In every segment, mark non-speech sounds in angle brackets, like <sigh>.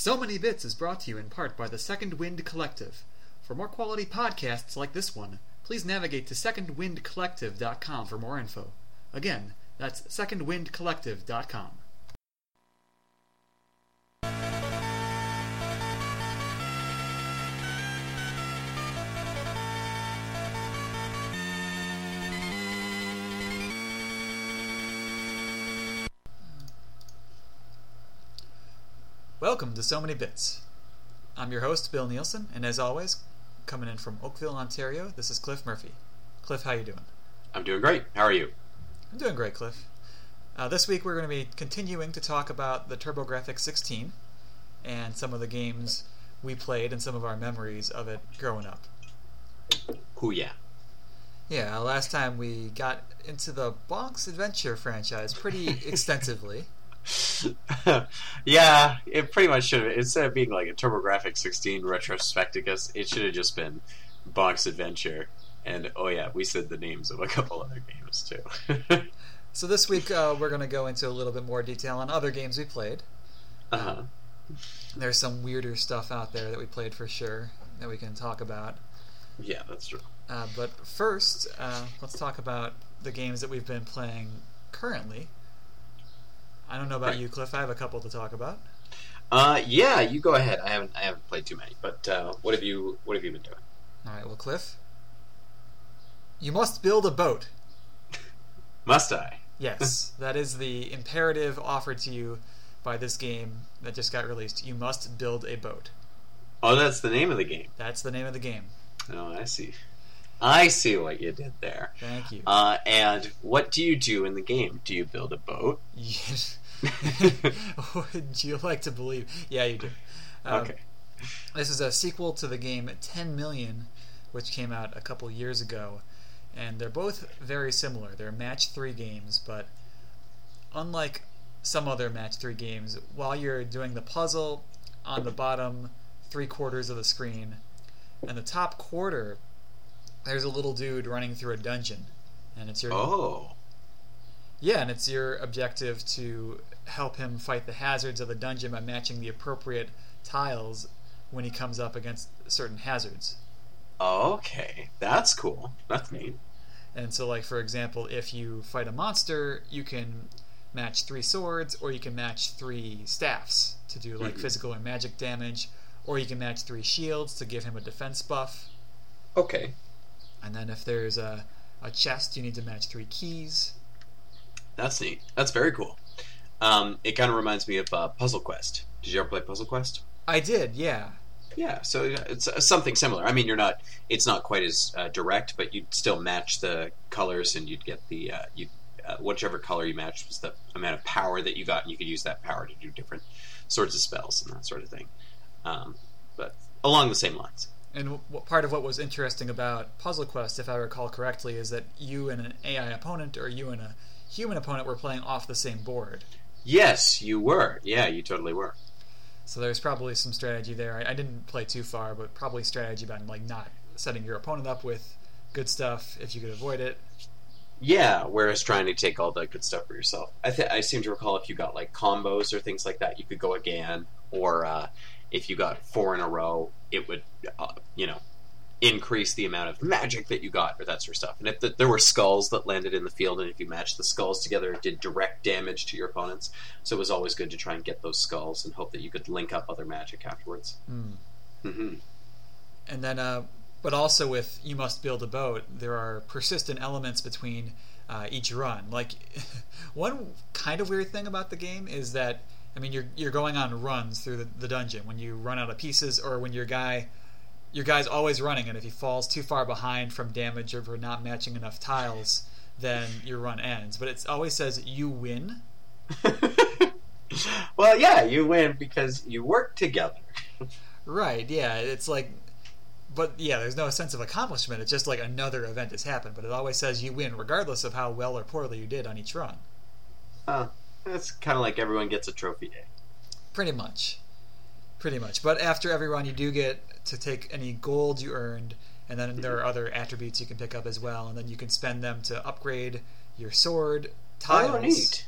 So Many Bits is brought to you in part by the Second Wind Collective. For more quality podcasts like this one, please navigate to secondwindcollective.com for more info. Again, that's secondwindcollective.com. Welcome to So Many Bits. I'm your host, Bill Nielsen, and as always, coming in from Oakville, Ontario, this is Cliff Murphy. Cliff, how you doing? I'm doing great. How are you? I'm doing great, Cliff. Uh, this week we're going to be continuing to talk about the TurboGrafx 16 and some of the games we played and some of our memories of it growing up. Who yeah. Yeah, last time we got into the Bonk's Adventure franchise pretty <laughs> extensively. <laughs> yeah, it pretty much should have. Instead of being like a TurboGrafx 16 Retrospecticus, it should have just been Bonk's Adventure. And oh yeah, we said the names of a couple other games too. <laughs> so this week uh, we're going to go into a little bit more detail on other games we played. uh-huh. There's some weirder stuff out there that we played for sure that we can talk about. Yeah, that's true. Uh, but first, uh, let's talk about the games that we've been playing currently. I don't know about you, Cliff. I have a couple to talk about. Uh, yeah, you go ahead. I haven't I haven't played too many, but uh, what have you what have you been doing? All right, well, Cliff, you must build a boat. Must I? Yes, <laughs> that is the imperative offered to you by this game that just got released. You must build a boat. Oh, that's the name of the game. That's the name of the game. Oh, I see. I see what you did there. Thank you. Uh, and what do you do in the game? Do you build a boat? Yes. <laughs> <laughs> <laughs> Would you like to believe? Yeah, you do. Um, okay. This is a sequel to the game 10 Million, which came out a couple years ago, and they're both very similar. They're match 3 games, but unlike some other match 3 games, while you're doing the puzzle on the bottom three quarters of the screen, and the top quarter, there's a little dude running through a dungeon. And it's your Oh. Yeah, and it's your objective to help him fight the hazards of the dungeon by matching the appropriate tiles when he comes up against certain hazards. Okay. That's cool. That's neat. And so, like for example, if you fight a monster, you can match three swords, or you can match three staffs to do like Mhm. physical or magic damage, or you can match three shields to give him a defense buff. Okay. And then if there's a, a chest, you need to match three keys. That's neat. That's very cool. Um, it kind of reminds me of uh, Puzzle Quest. Did you ever play Puzzle Quest? I did, yeah. Yeah, so it's uh, something similar. I mean, you're not. It's not quite as uh, direct, but you'd still match the colors, and you'd get the uh, you uh, whichever color you matched was the amount of power that you got, and you could use that power to do different sorts of spells and that sort of thing. Um, but along the same lines. And what, part of what was interesting about Puzzle Quest, if I recall correctly, is that you and an AI opponent or you and a human opponent were playing off the same board. Yes, you were. Yeah, you totally were. So there's probably some strategy there. I, I didn't play too far, but probably strategy about like not setting your opponent up with good stuff if you could avoid it. Yeah, whereas trying to take all the good stuff for yourself. I th- I seem to recall if you got like combos or things like that, you could go again, or uh, if you got four in a row, it would, uh, you know, increase the amount of magic that you got or that sort of stuff. And if the, there were skulls that landed in the field, and if you matched the skulls together, it did direct damage to your opponents. So it was always good to try and get those skulls and hope that you could link up other magic afterwards. Hmm. hmm And then, uh, but also with you must build a boat, there are persistent elements between uh, each run. Like <laughs> one kind of weird thing about the game is that I mean you're you're going on runs through the, the dungeon when you run out of pieces or when your guy your guy's always running and if he falls too far behind from damage or for not matching enough tiles, then your run ends. But it always says you win. <laughs> well, yeah, you win because you work together. Right? Yeah, it's like. But yeah, there's no sense of accomplishment. It's just like another event has happened. But it always says you win, regardless of how well or poorly you did on each run. Uh, it's kind of like everyone gets a trophy day. Pretty much. Pretty much. But after every run, you do get to take any gold you earned, and then there are other attributes you can pick up as well, and then you can spend them to upgrade your sword tiles. Oh, neat.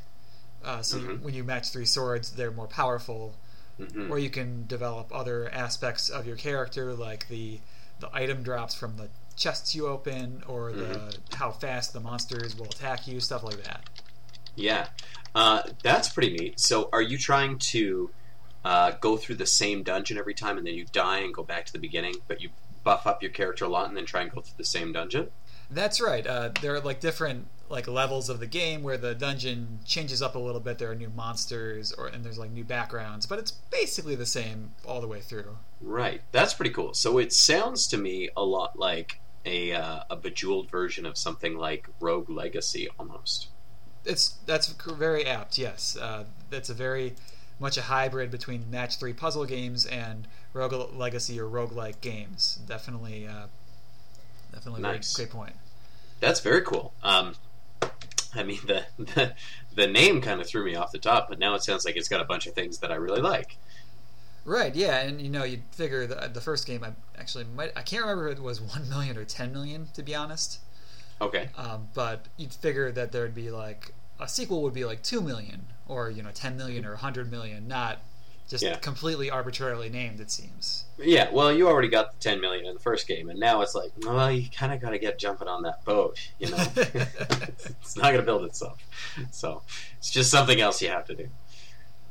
Uh, so you- Mhm. when you match three swords, they're more powerful, Mhm. or you can develop other aspects of your character, like the the item drops from the chests you open, or the Mm-hmm. how fast the monsters will attack you, stuff like that. Yeah, uh, that's pretty neat. So, are you trying to uh, go through the same dungeon every time, and then you die and go back to the beginning, but you buff up your character a lot, and then try and go through the same dungeon? That's right. Uh, there are like different like levels of the game where the dungeon changes up a little bit. There are new monsters, or and there's like new backgrounds, but it's basically the same all the way through. Right, that's pretty cool. So it sounds to me a lot like a uh, a bejeweled version of something like Rogue Legacy, almost. It's that's very apt. Yes, uh, that's a very much a hybrid between match three puzzle games and Rogue Legacy or roguelike games. Definitely, uh, definitely Nice. great point. That's very cool. Um, I mean, the, the the name kind of threw me off the top, but now it sounds like it's got a bunch of things that I really like. Right, yeah, and you know, you'd figure the, the first game, I actually might, I can't remember if it was 1 million or 10 million, to be honest. Okay, Um, but you'd figure that there'd be like, a sequel would be like 2 million, or, you know, 10 million or 100 million, not just Yeah. completely arbitrarily named, it seems. yeah. Well, you already got the ten million in the first game, and now it's like, well, you kind of got to get jumping on that boat. You know, <laughs> it's not going to build itself, so it's just something else you have to do.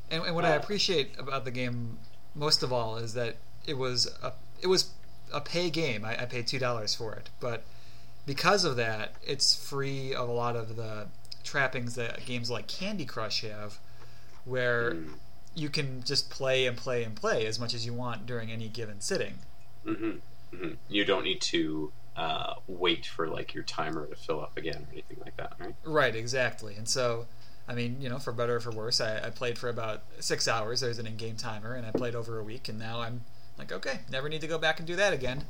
And, and what I Uh, appreciate about the game most of all is that it was a it was a pay game. I, I paid two dollars for it, but because of that, it's free of a lot of the trappings that games like Candy Crush have, where Mm. you can just play and play and play as much as you want during any given sitting. hmm hmm You don't need to uh, wait for like your timer to fill up again or anything like that, right? Right, exactly. And so, I mean, you know, for better or for worse, I, I played for about six hours. There's an in-game timer, and I played over a week, and now I'm like, okay, never need to go back and do that again.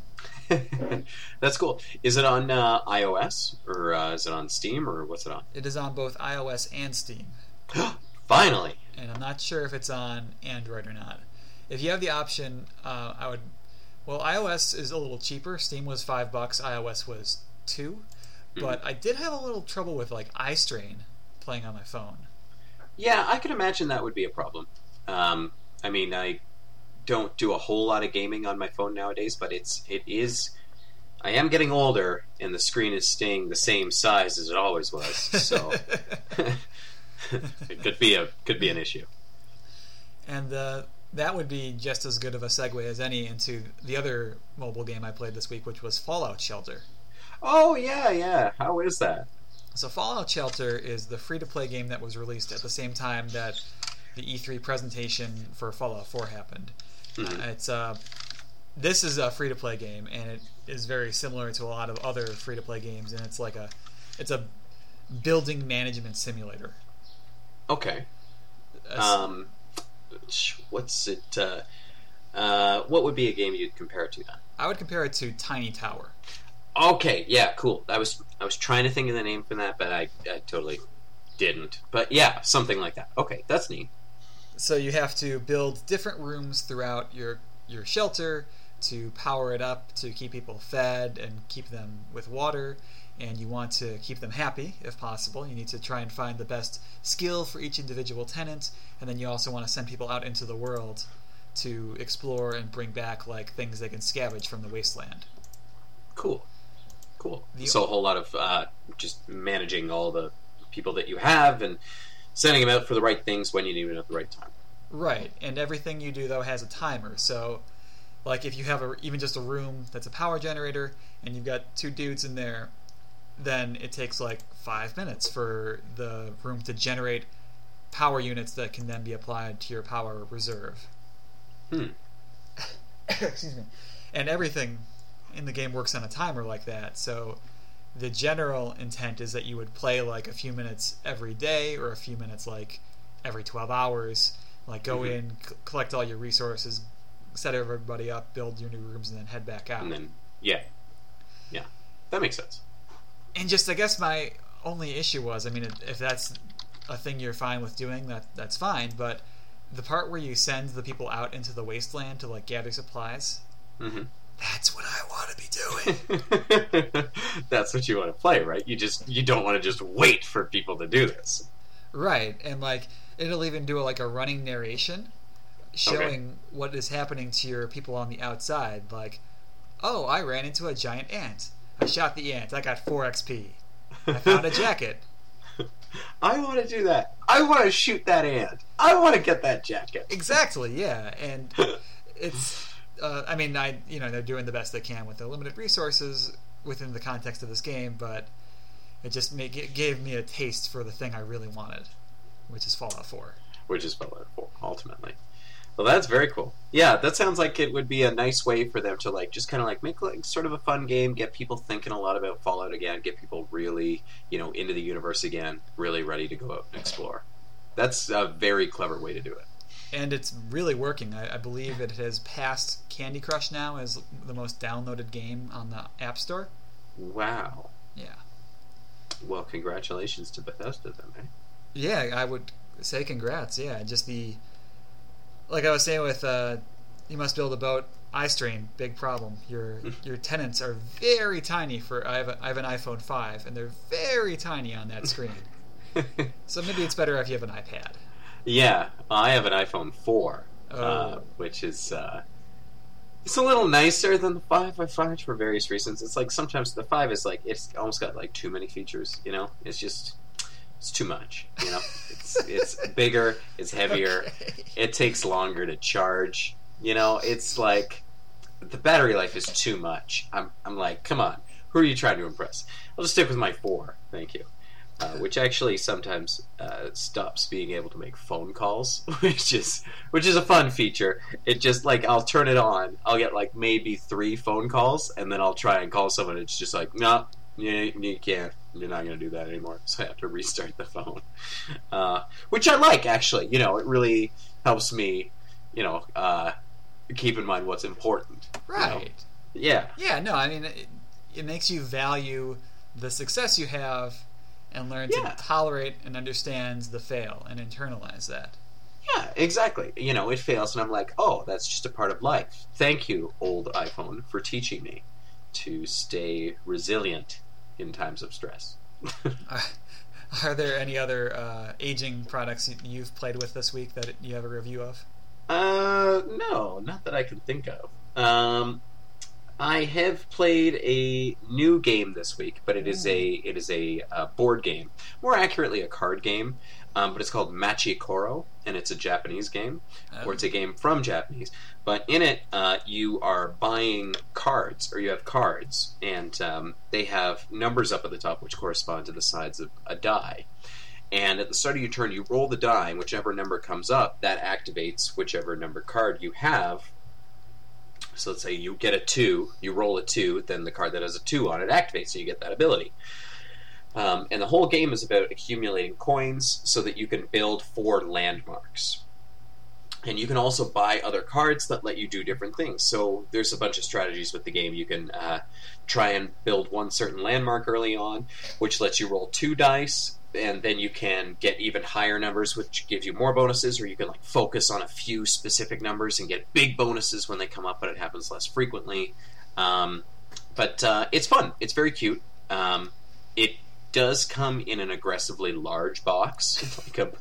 <laughs> That's cool. Is it on uh, iOS or uh, is it on Steam or what's it on? It is on both iOS and Steam, <gasps> Finally. and I'm not sure if it's on Android or not. If you have the option, uh, I would. Well, iOS is a little cheaper. Steam was five bucks. iOS was 2 But I did have a little trouble with like eye strain playing on my phone. Yeah, I could imagine that would be a problem. Um, I mean, I don't do a whole lot of gaming on my phone nowadays, but it's it is. I am getting older, and the screen is staying the same size as it always was. So <laughs> <laughs> it could be a could be an issue. And uh, that would be just as good of a segue as any into the other mobile game I played this week, which was Fallout Shelter. Oh yeah, yeah. How is that? So, Fallout Shelter is the free to play game that was released at the same time that the E3 presentation for Fallout 4 happened. Mhm. Uh, it's uh, this is a free to play game, and it is very similar to a lot of other free to play games, and it's like a it's a building management simulator. Okay. A Um, what's it? Uh, uh, what would be a game you'd compare it to then? I would compare it to Tiny Tower. Okay, yeah, cool. I was I was trying to think of the name for that, but I, I totally didn't. But yeah, something like that. Okay, that's neat. So you have to build different rooms throughout your your shelter to power it up to keep people fed and keep them with water and you want to keep them happy if possible. You need to try and find the best skill for each individual tenant and then you also want to send people out into the world to explore and bring back like things they can scavenge from the wasteland. Cool, cool. The- so a whole lot of uh, just managing all the people that you have and sending them out for the right things when you need them at the right time. Right, and everything you do though has a timer. So, like if you have a, even just a room that's a power generator and you've got two dudes in there, then it takes like five minutes for the room to generate power units that can then be applied to your power reserve. Hmm. <coughs> Excuse me. And everything in the game works on a timer like that. So the general intent is that you would play like a few minutes every day or a few minutes like every 12 hours. Like go Mhm. in, c- collect all your resources, set everybody up, build your new rooms, and then head back out. And then yeah, yeah, that makes sense. and just I guess my only issue was, I mean, if- if that's a thing you're fine with doing, that that's fine. But the part where you send the people out into the wasteland to like gather supplies, hmm that's what I want to be doing. <laughs> That's what you want to play, right? You just you don't want to just wait for people to do this. right, and like it'll even do like a running narration showing what is happening to your people on the outside. Like, oh, I ran into a giant ant. I shot the ant. I got four XP. I found a <laughs> jacket. I want to do that. I want to shoot that ant. I want to get that jacket. Exactly. Yeah, and <laughs> it's. Uh, I mean, I you know they're doing the best they can with the limited resources within the context of this game, but it just make, it gave me a taste for the thing I really wanted, which is Fallout 4. Which is Fallout 4, ultimately. Well, that's very cool. Yeah, that sounds like it would be a nice way for them to like just kind of like make like sort of a fun game, get people thinking a lot about Fallout again, get people really you know into the universe again, really ready to go out and explore. That's a very clever way to do it. And it's really working. I, I believe it has passed Candy Crush now as the most downloaded game on the App Store. Wow. Yeah. Well, congratulations to Bethesda then. Eh? Yeah, I would say congrats. Yeah, just the like I was saying with uh, you must build a boat. iStream, big problem. Your <laughs> your tenants are very tiny. For I have a, I have an iPhone five, and they're very tiny on that screen. <laughs> so maybe it's better if you have an iPad. Yeah, I have an iPhone four, uh, Oh. uh, which is uh, it's a little nicer than the five. I find for various reasons. It's like sometimes the five is like it's almost got like too many features. You know, it's just it's too much. You know, it's it's bigger, it's heavier, Okay. it takes longer to charge. You know, it's like the battery life is too much. I'm I'm like, come on, who are you trying to impress? I'll just stick with my four, thank you. Uh, which actually sometimes uh, stops being able to make phone calls, <laughs> which is which is a fun feature. It just like I'll turn it on, I'll get like maybe three phone calls, and then I'll try and call someone. It's just like, no, you, you can't. You're not going to do that anymore. So I have to restart the phone, uh, which I like actually. You know, it really helps me. You know, uh, keep in mind what's important. you know? Right. Yeah. Yeah. No. I mean, it, it makes you value the success you have, and learn Yeah. to tolerate and understand the fail and internalize that. Yeah, exactly. You know, it fails, and I'm like, oh, that's just a part of life. Thank you, old iPhone, for teaching me to stay resilient in times of stress. <laughs> Are, are there any other uh, aging products you- you've played with this week that you have a review of? uh, no, not that I can think of. Um, I have played a new game this week, but it is a it is a uh, board game, more accurately a card game. Um, but it's called Machi Koro, and it's a Japanese game. or it's a game from Japanese. But in it, uh, you are buying cards, or you have cards, and um, they have numbers up at the top which correspond to the sides of a die. And at the start of your turn, you roll the die, and whichever number comes up, that activates whichever number card you have. So let's say you get a two, you roll a two, then the card that has a two on it activates, so you get that ability. Um, and the whole game is about accumulating coins so that you can build four landmarks. And you can also buy other cards that let you do different things. So there's a bunch of strategies with the game. You can uh, try and build one certain landmark early on, which lets you roll two dice, and then you can get even higher numbers, which gives you more bonuses, or you can like focus on a few specific numbers and get big bonuses when they come up, but it happens less frequently. Um, but uh, it's fun. It's very cute. Um, it does come in an aggressively large box, <laughs> like a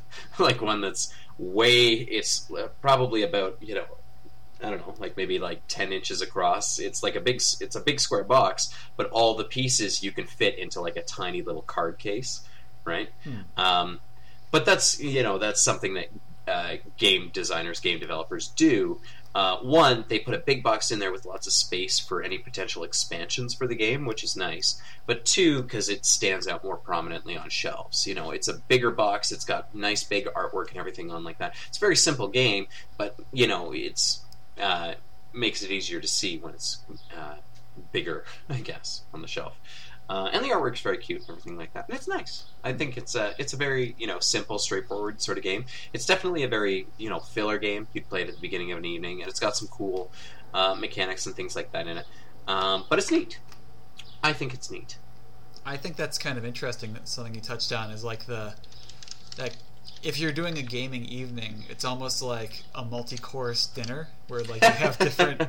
like one that's way. It's uh, probably about you know. I don't know, like maybe like ten inches across. It's like a big, it's a big square box, but all the pieces you can fit into like a tiny little card case, right? Hmm. Um, but that's you know that's something that uh, game designers, game developers do. Uh, one, they put a big box in there with lots of space for any potential expansions for the game, which is nice. But two, because it stands out more prominently on shelves. You know, it's a bigger box. It's got nice big artwork and everything on like that. It's a very simple game, but you know, it's uh, makes it easier to see when it's uh, bigger, I guess, on the shelf. Uh, and the artwork's very cute and everything like that. And it's nice. I think it's a it's a very you know simple, straightforward sort of game. It's definitely a very you know filler game. You'd play it at the beginning of an evening, and it's got some cool uh, mechanics and things like that in it. Um, but it's neat. I think it's neat. I think that's kind of interesting. That something you touched on is like the like if you're doing a gaming evening, it's almost like a multi-course dinner where like you have <laughs> different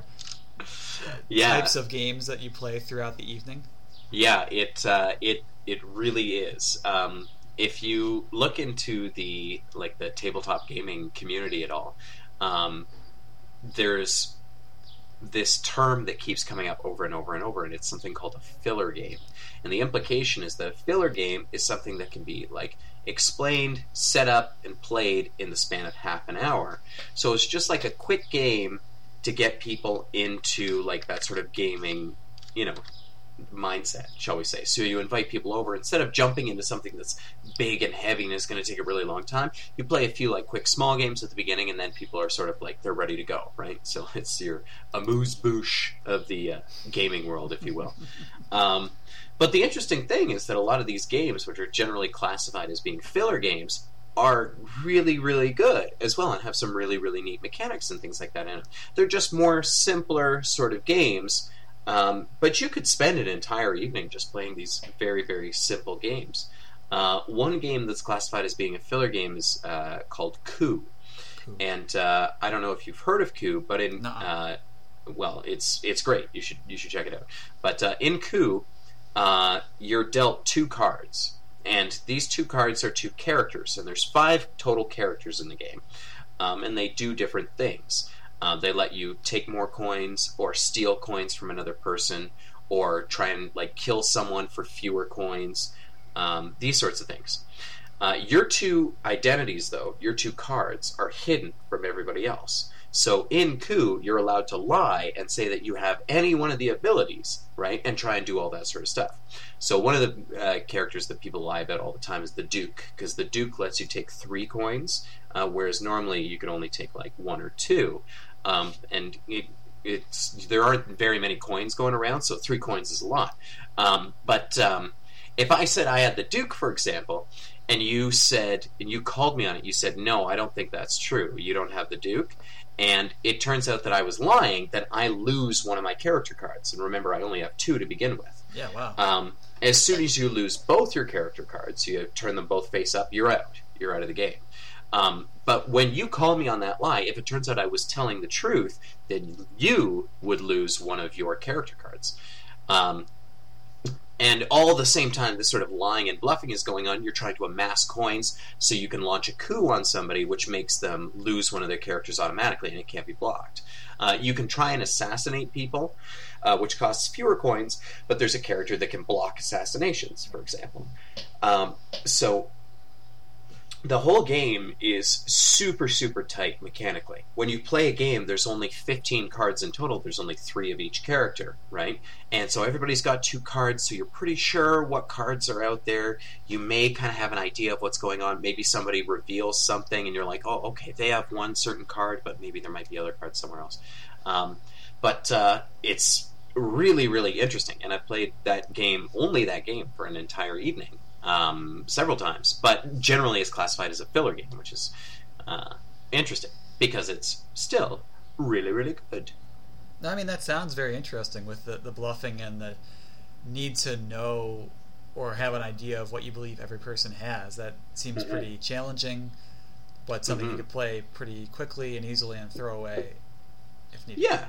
Yeah, types of games that you play throughout the evening. Yeah, it uh, it it really is. Um, if you look into the like the tabletop gaming community at all, um, there's this term that keeps coming up over and over and over, and it's something called a filler game. And the implication is that a filler game is something that can be like explained, set up, and played in the span of half an hour. So it's just like a quick game to get people into like that sort of gaming, you know, mindset, shall we say. So you invite people over instead of jumping into something that's big and heavy and is going to take a really long time. You play a few like quick small games at the beginning, and then people are sort of like they're ready to go, right? So <laughs> it's your amuse bouche of the uh, gaming world, if you will. <laughs> Um, but the interesting thing is that a lot of these games, which are generally classified as being filler games, are really, really good as well and have some really, really neat mechanics and things like that in it. They're just more simpler sort of games um, but you could spend an entire evening just playing these very, very simple games. Uh, one game that's classified as being a filler game is uh, called Coup. Coup. And uh, I don't know if you've heard of Coup, but in uh, well, it's it's great. You should you should check it out. But uh, in Coup, uh, you're dealt two cards, and these two cards are two characters, and there's five total characters in the game, um, and they do different things. Uh, they let you take more coins or steal coins from another person or try and like kill someone for fewer coins. Um, these sorts of things. Uh, your two identities, though, your two cards, are hidden from everybody else. So in Coup, you're allowed to lie and say that you have any one of the abilities, right? And try and do all that sort of stuff. So one of the uh, characters that people lie about all the time is the Duke, because the Duke lets you take three coins, uh, whereas normally you can only take like one or two. Um, and it, it's there aren't very many coins going around, so three coins is a lot. Um, but um, if I said I had the Duke, for example, and you said and you called me on it, you said no, I don't think that's true. You don't have the Duke, and it turns out that I was lying. Then I lose one of my character cards, and remember, I only have two to begin with. Yeah, wow. Um, as soon as you lose both your character cards, you turn them both face up. You're out. You're out of the game. Um, but when you call me on that lie, if it turns out I was telling the truth, then you would lose one of your character cards. Um, and all the same time, this sort of lying and bluffing is going on. You're trying to amass coins so you can launch a coup on somebody, which makes them lose one of their characters automatically, and it can't be blocked. Uh, you can try and assassinate people, uh, which costs fewer coins, but there's a character that can block assassinations, for example. Um, so the whole game is super super tight mechanically. When you play a game there's only 15 cards in total. There's only three of each character right? And so everybody's got two cards so you're pretty sure what cards are out there. You may kind of have an idea of what's going on. Maybe somebody reveals something and you're like oh okay they have one certain card but maybe there might be other cards somewhere else. Um, but uh, it's really really interesting and i played that game only that game for an entire evening um, several times, but generally is classified as a filler game, which is uh, interesting because it's still really, really good. I mean, that sounds very interesting with the, the bluffing and the need to know or have an idea of what you believe every person has. That seems mm-hmm. pretty challenging, but something mm-hmm. you could play pretty quickly and easily and throw away if needed. Yeah,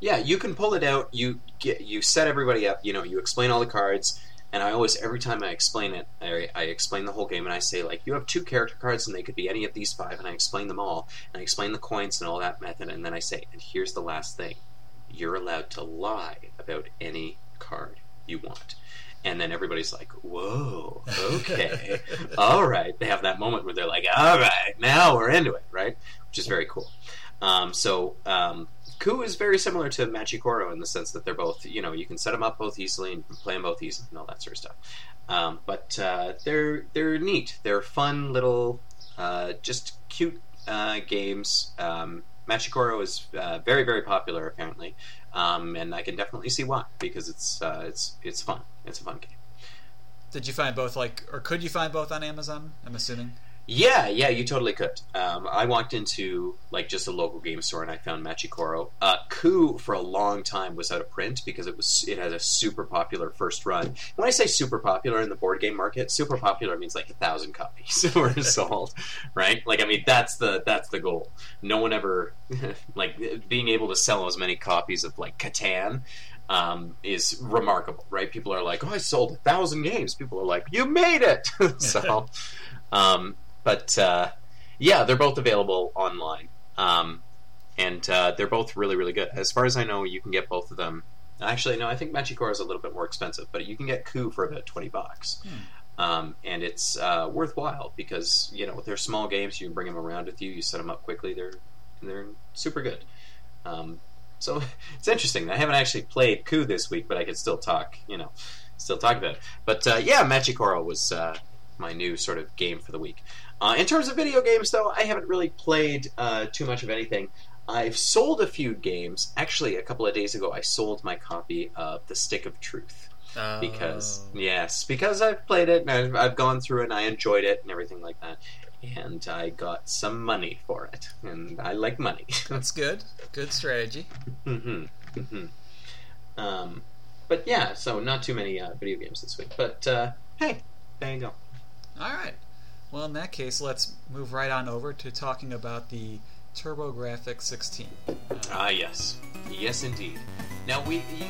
yeah, you can pull it out. You get you set everybody up. You know, you explain all the cards and I always, every time I explain it, I, I, explain the whole game, and I say like, you have two character cards, and they could be any of these five, and I explain them all, and I explain the coins and all that method, and then I say, and here's the last thing, you're allowed to lie about any card you want. And then everybody's like, whoa, okay, <laughs> all right. They have that moment where they're like, all right, now we're into it, right? Which is very cool. Um, so um, Coup is very similar to Machi Koro in the sense that they're both, you know, you can set them up both easily and play them both easily and all that sort of stuff. Um, but uh, they're they're neat. They're fun little, uh, just cute uh, games. Um, Machi Koro is uh, very very popular apparently, um, and I can definitely see why because it's uh, it's it's fun. It's a fun game. Did you find both like, or could you find both on Amazon? I'm assuming. Yeah, yeah, you totally could. Um, I walked into like just a local game store and I found Machi Koro. Uh, Coup for a long time was out of print because it was it had a super popular first run. When I say super popular in the board game market, super popular means like a thousand copies <laughs> were <laughs> sold, right? Like I mean that's the that's the goal. No one ever <laughs> like being able to sell as many copies of like Catan. Um, is remarkable, right? People are like, "Oh, I sold a thousand games." People are like, "You made it!" so, um, but uh, yeah, they're both available online. Um, and uh, they're both really really good. As far as I know, you can get both of them. Actually, no, I think Machi Koro is a little bit more expensive, but you can get Coup for about twenty bucks. Um, and it's uh, worthwhile because you know they're small games. You can bring them around with you. You set them up quickly. They're they're super good. Um, so <laughs> it's interesting. I haven't actually played Coup this week, but I could still talk. You know, still talk about it. But uh, yeah, Machi Koro was uh, my new sort of game for the week. Uh, in terms of video games, though, I haven't really played uh, too much of anything. I've sold a few games. Actually, a couple of days ago, I sold my copy of The Stick of Truth because Oh. yes, because I've played it and I've, I've gone through it and I enjoyed it and everything like that, and I got some money for it, and I like money. <laughs> that's good. Good strategy. hmm hmm Um, but yeah, so not too many uh, video games this week. But uh, hey, there you go. All right. Well, in that case, let's move right on over to talking about the TurboGrafx 16. Uh, Ah, yes, yes, indeed. Now we. You...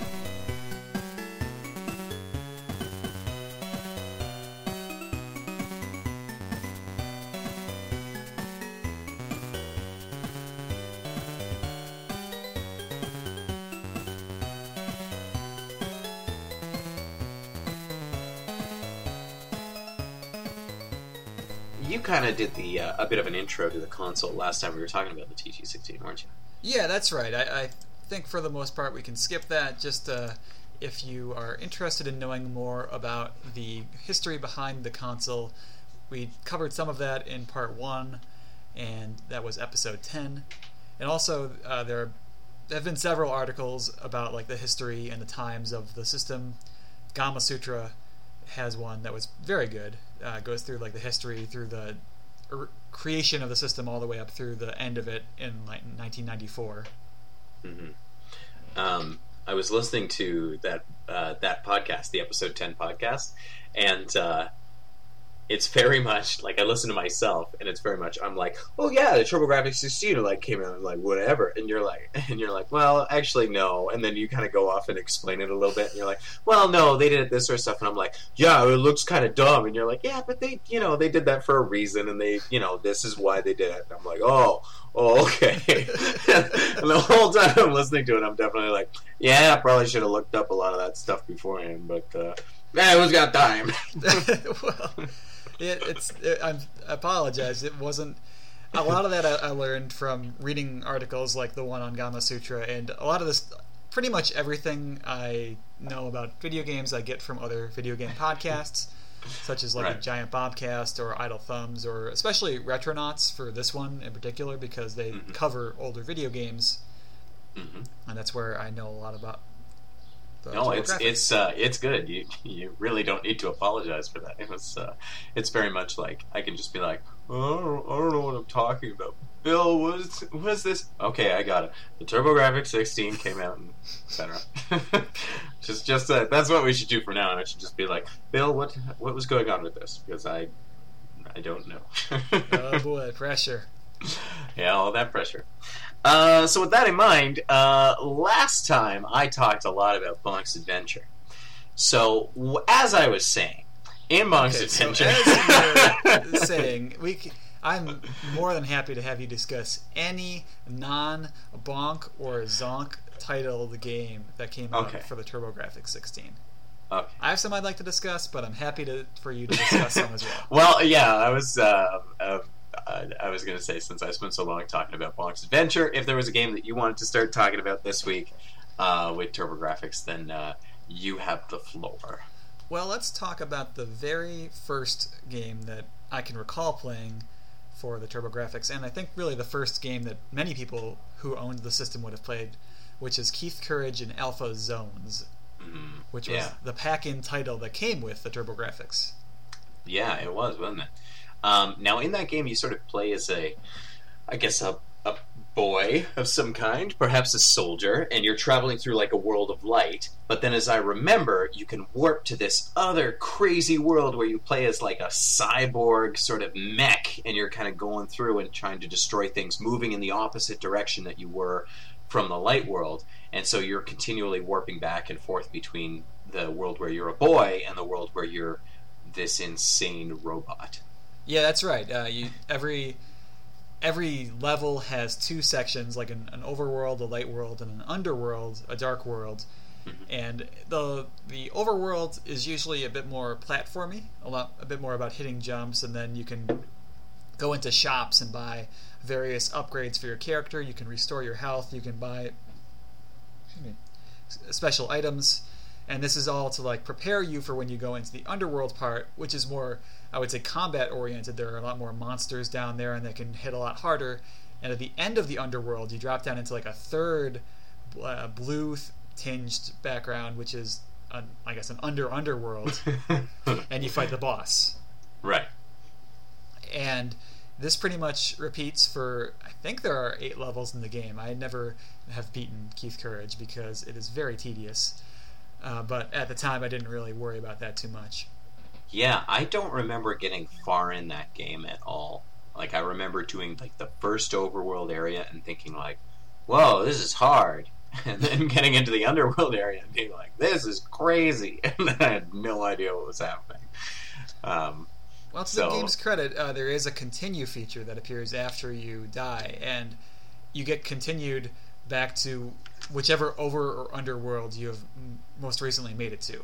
kind of did the uh, a bit of an intro to the console last time we were talking about the TG16, weren't you? Yeah, that's right. I, I think for the most part we can skip that. Just uh, if you are interested in knowing more about the history behind the console, we covered some of that in part one, and that was episode 10. And also, uh, there have been several articles about like the history and the times of the system. Gamasutra has one that was very good. Uh, goes through like the history through the er, creation of the system all the way up through the end of it in like 1994. hmm Um, I was listening to that uh, that podcast, the episode ten podcast, and uh, it's very much like I listen to myself, and it's very much I'm like, oh yeah, the TurboGrafx 16 like came out, like whatever, and you're like, <laughs> and you're like, well, actually no, and then you kind of go off and explain it a little bit, and you're like, well, no, they did this sort of stuff, and I'm like, yeah, it looks kind of dumb, and you're like, yeah, but they, you know, they did that for a reason, and they, you know, this is why they did it. And I'm like, oh, oh, okay. <laughs> and the whole time I'm listening to it, I'm definitely like, yeah, I probably should have looked up a lot of that stuff beforehand, but uh, man, who's got time? <laughs> well, it, it's it, I'm, I apologize. It wasn't a lot of that I, I learned from reading articles like the one on Gamasutra, and a lot of this, pretty much everything I know about video games, I get from other video game podcasts, such as like Right. a Giant Bombcast or Idle Thumbs, or especially Retronauts for this one in particular because they Mhm. cover older video games, hmm and that's where I know a lot about. No, it's it's uh, it's good. You you really don't need to apologize for that. It was uh, it's very much like I can just be like, oh, I, don't, I don't know what I'm talking about. Bill, was was this? Okay, I got it. The TurboGrafx 16 came out, and etc. <laughs> just just uh, that's what we should do from now on. I should just be like, Bill, what what was going on with this? Because I I don't know. <laughs> oh boy, pressure. yeah, all that pressure. Uh, so with that in mind, uh, last time I talked a lot about Bonk's Adventure. So w- as I was saying, in Bonk's Okay, so Adventure, as you were <laughs> saying, we, c- I'm more than happy to have you discuss any non-bonk or zonk titled game that came out Okay. for the TurboGrafx 16. Okay. I have some I'd like to discuss, but I'm happy to for you to discuss some as well. <laughs> Well, yeah, I was. Uh, uh, uh, I was going to say since I spent so long talking about Bonk's Adventure, if there was a game that you wanted to start talking about this week uh, with TurboGrafx, then uh, you have the floor. Well, let's talk about the very first game that I can recall playing for the TurboGrafx, and I think really the first game that many people who owned the system would have played, which is Keith Courage in Alpha Zones, Mm, which was yeah. the pack-in title that came with the TurboGrafx. Yeah, it was, wasn't it? Um, now, in that game, you sort of play as a, I guess, a, a boy of some kind, perhaps a soldier, and you're traveling through like a world of light. But then, as I remember, you can warp to this other crazy world where you play as like a cyborg sort of mech, and you're kind of going through and trying to destroy things, moving in the opposite direction that you were from the light world. And so you're continually warping back and forth between the world where you're a boy and the world where you're this insane robot. Yeah, that's right. Uh, you every every level has two sections, like an, an overworld, a light world, and an underworld, a dark world. And the the overworld is usually a bit more platformy, a lot a bit more about hitting jumps, and then you can go into shops and buy various upgrades for your character. You can restore your health. You can buy me, special items, and this is all to like prepare you for when you go into the underworld part, which is more, I would say, combat oriented. There are a lot more monsters down there, and they can hit a lot harder. And at the end of the underworld, you drop down into like a third uh, blue tinged background, which is, an, I guess, an under underworld, <laughs> and you fight the boss right. and this pretty much repeats for I think there are eight levels in the game. I never have beaten Keith Courage because it is very tedious. Uh, but at the time, I didn't really worry about that too much. Yeah, I don't remember getting far in that game at all. Like I remember doing like the first overworld area and thinking like, "Whoa, this is hard," <laughs> and then getting into the underworld area and being like, "This is crazy," <laughs> and then I had no idea what was happening. Um, Well, to So- the game's credit, uh, there is a continue feature that appears after you die, and you get continued back to whichever over or underworld you have m- most recently made it to.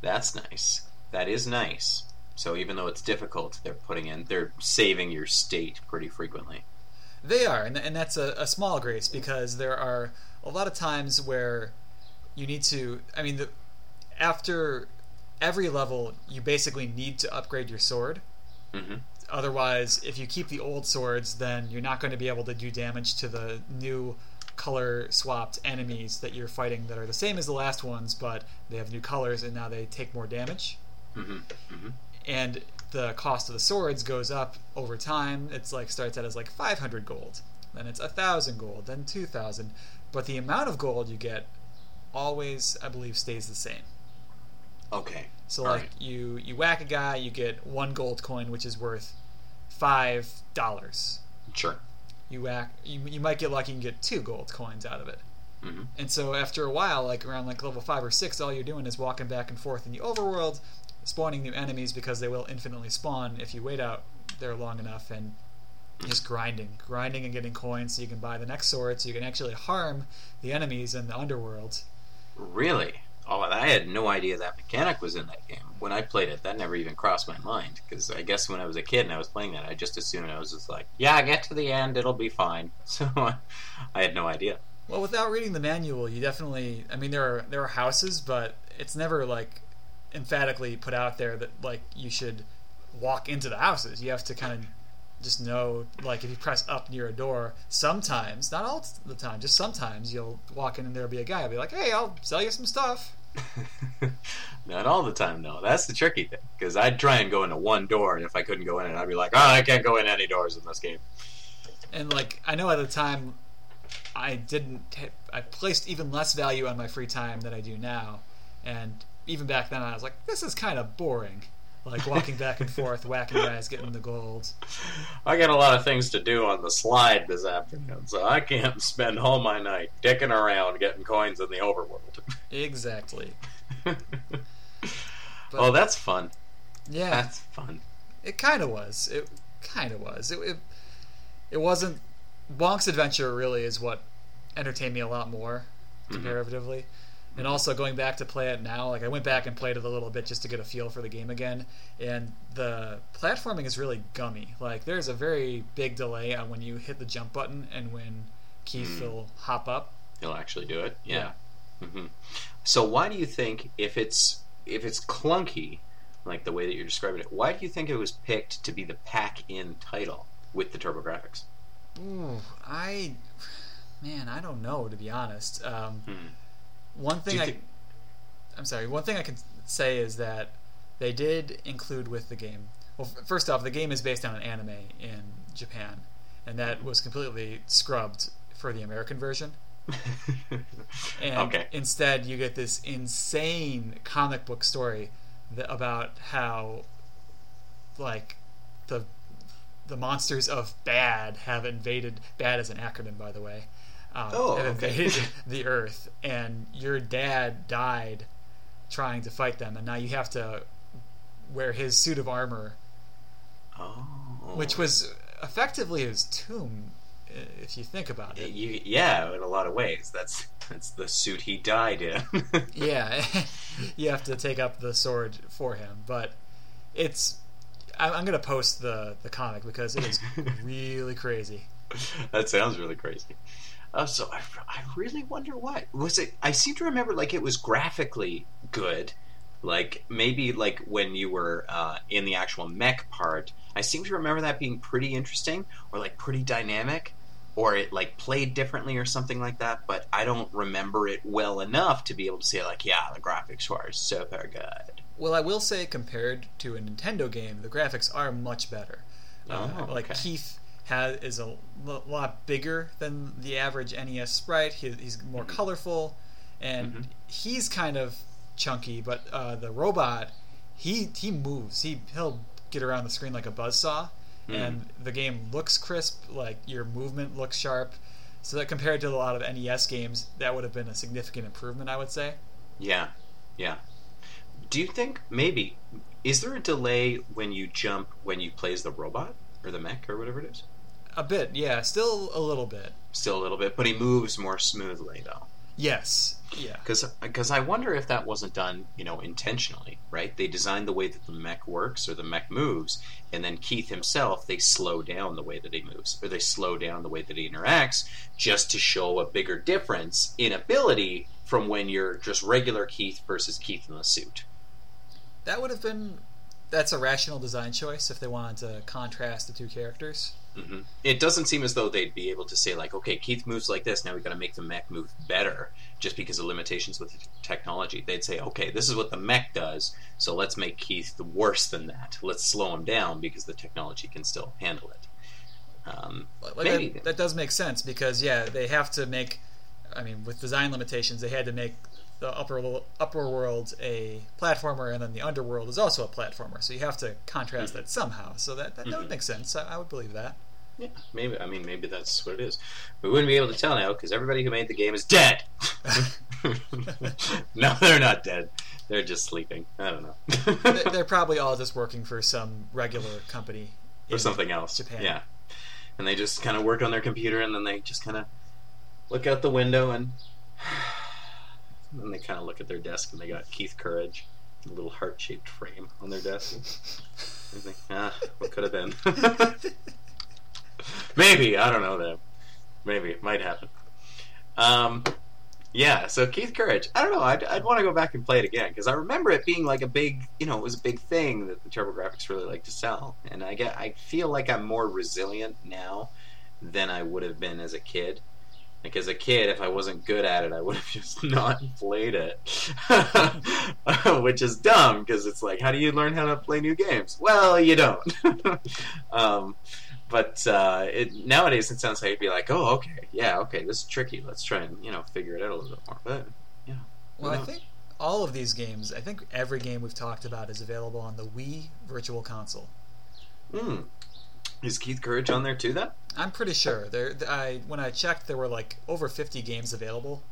that's nice. That is nice. So even though it's difficult, they're putting in, they're saving your state pretty frequently. They are, and, and that's a, a small grace because there are a lot of times where you need to. I mean, the, after every level, you basically need to upgrade your sword. hmm Otherwise, if you keep the old swords, then you're not going to be able to do damage to the new color swapped enemies that you're fighting that are the same as the last ones, but they have new colors and now they take more damage hmm hmm and the cost of the swords goes up over time. It's like starts out as like 500 gold, then it's a thousand gold, then 2,000, but the amount of gold you get always, I believe, stays the same. Okay. So All like right. you you whack a guy, you get one gold coin, which is worth five dollars. Sure. You whack, you, you might get lucky and get two gold coins out of it. hmm And so after a while, like around like level five or six, all you're doing is walking back and forth in the overworld, spawning new enemies because they will infinitely spawn if you wait out there long enough and just grinding, grinding and getting coins so you can buy the next sword so you can actually harm the enemies in the underworld. Really? Oh, I had no idea that mechanic was in that game. When I played it, that never even crossed my mind. Because I guess when I was a kid and I was playing that, I just assumed I was just like, yeah, get to the end, it'll be fine. <laughs> So I had no idea. Well, without reading the manual, you definitely. I mean, there are there are houses, but it's never like emphatically put out there that like you should walk into the houses. You have to kind of just know, like, if you press up near a door, sometimes, not all the time, just sometimes you'll walk in and there'll be a guy. I'll be like, "Hey, I'll sell you some stuff." <laughs> Not all the time, though. That's the tricky thing. Because I'd try and go into one door, and if I couldn't go in it, I'd be like, oh, I can't go in any doors in this game. And like, I know at the time, I didn't. I placed even less value on my free time than I do now, and even back then, I was like, "This is kind of boring." Like walking back and forth, whacking guys, getting the gold. I got a lot of things to do on the slide this afternoon, so I can't <laughs> spend all my night dicking around getting coins in the overworld. Exactly. <laughs> oh, that's fun. Yeah, That's fun. it kind of was. It kind of was. It, it it wasn't. Bonk's Adventure really is what entertained me a lot more mm-hmm. comparatively. And also going back to play it now, like I went back and played it a little bit just to get a feel for the game again. And the platforming is really gummy. Like there's a very big delay on when you hit the jump button and when Keith Mm. will hop up. He'll actually do it. Yeah. hmm So why do you think if it's if it's clunky, like the way that you're describing it, why do you think it was picked to be the pack-in title with the TurboGrafx? Ooh, I, man, I don't know to be honest. Um, Hmm. One thing I, think- I'm sorry. One thing I can say is that they did include with the game. Well, f- first off, the game is based on an anime in Japan, and that was completely scrubbed for the American version. <laughs> And okay. instead, you get this insane comic book story that, about how, like, the the monsters of bad have invaded. Bad is an acronym, by the way. Um, Oh, have okay. invaded <laughs> the Earth, and your dad died trying to fight them, and now you have to wear his suit of armor, Oh. which was effectively his tomb, if you think about it. You, yeah, in a lot of ways. That's that's the suit he died in. <laughs> Yeah, <laughs> you have to take up the sword for him, but it's. I- I'm gonna post the the comic because it is really crazy. that sounds really crazy. Uh, so I, I really wonder what was it. I seem to remember like it was graphically good, like maybe like when you were uh, in the actual mech part. I seem to remember that being pretty interesting or like pretty dynamic, or it like played differently or something like that. But I don't remember it well enough to be able to say like, yeah, the graphics were super good. Well, I will say, compared to a Nintendo game, the graphics are much better. Uh, Oh, like okay. Keith has is a l- lot bigger than the average NES sprite. He, he's more Mhm. colorful, and Mhm. he's kind of chunky. But uh, the robot, he he moves. He he'll get around the screen like a buzzsaw, Mm. and the game looks crisp. Like your movement looks sharp. So that compared to a lot of NES games, that would have been a significant improvement, I would say. Yeah, yeah. Do you think maybe is there a delay when you jump when you play as the robot or the mech or whatever it is? A bit, yeah, still a little bit. Still a little bit, but he moves more smoothly though. Yes, yeah. Because I wonder if that wasn't done, you know, intentionally, right? They designed the way that the mech works or the mech moves, and then Keith himself, they slow down the way that he moves, or they slow down the way that he interacts, just to show a bigger difference in ability from when you're just regular Keith versus Keith in the suit. That would have been. That's a rational design choice if they wanted to contrast the two characters. Hmm It doesn't seem as though they'd be able to say like, okay, Keith moves like this. Now we've got to make the mech move better, just because of limitations with the technology. They'd say, okay, this is what the mech does, so let's make Keith worse than that. Let's slow him down because the technology can still handle it. Um, Like, like, Maybe. That, that does make sense because yeah, they have to make. I mean, with design limitations, they had to make the upper upper world a platformer, and then the underworld is also a platformer. So you have to contrast that somehow. So that that, that Mhm. would make sense. I, I would believe that. Yeah, maybe. I mean, maybe that's what it is. We wouldn't be able to tell now because everybody who made the game is dead. <laughs> no, they're not dead. They're just sleeping. I don't know. They- <laughs> They're probably all just working for some regular company or something else. Japan. Yeah. And they just kind of work on their computer and then they just kind of look out the window and, and <sighs> then they kind of look at their desk and they got Keith Courage, a little heart shaped frame on their desk. <laughs> They think, ah, what could have been? <laughs> Maybe. I don't know that. Maybe. It might happen. Um, yeah, so Keith Courage. I don't know. I'd, I'd want to go back and play it again because I remember it being like a big, you know, it was a big thing that the TurboGrafx really like to sell. And I get, I feel like I'm more resilient now than I would have been as a kid. Like as a kid, if I wasn't good at it, I would have <laughs> just not played it, <laughs> which is dumb because it's like, how do you learn how to play new games? Well, you don't. um, but uh, it, nowadays, it sounds like you'd be like, oh, okay, yeah, okay, this is tricky. Let's try and you know figure it out a little bit more. But yeah, Well, I think all of these games, I think every game we've talked about is available on the Wii Virtual Console. Hmm. Is Keith Courage on there too? Then. I'm pretty sure. There, I when I checked, there were like over 50 games available,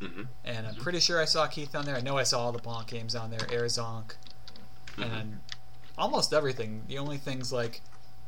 Mm-hmm. and I'm Mhm. pretty sure I saw Keith on there. I know I saw all the Bonk games on there, Air Zonk, Mm-hmm. and almost everything. The only things like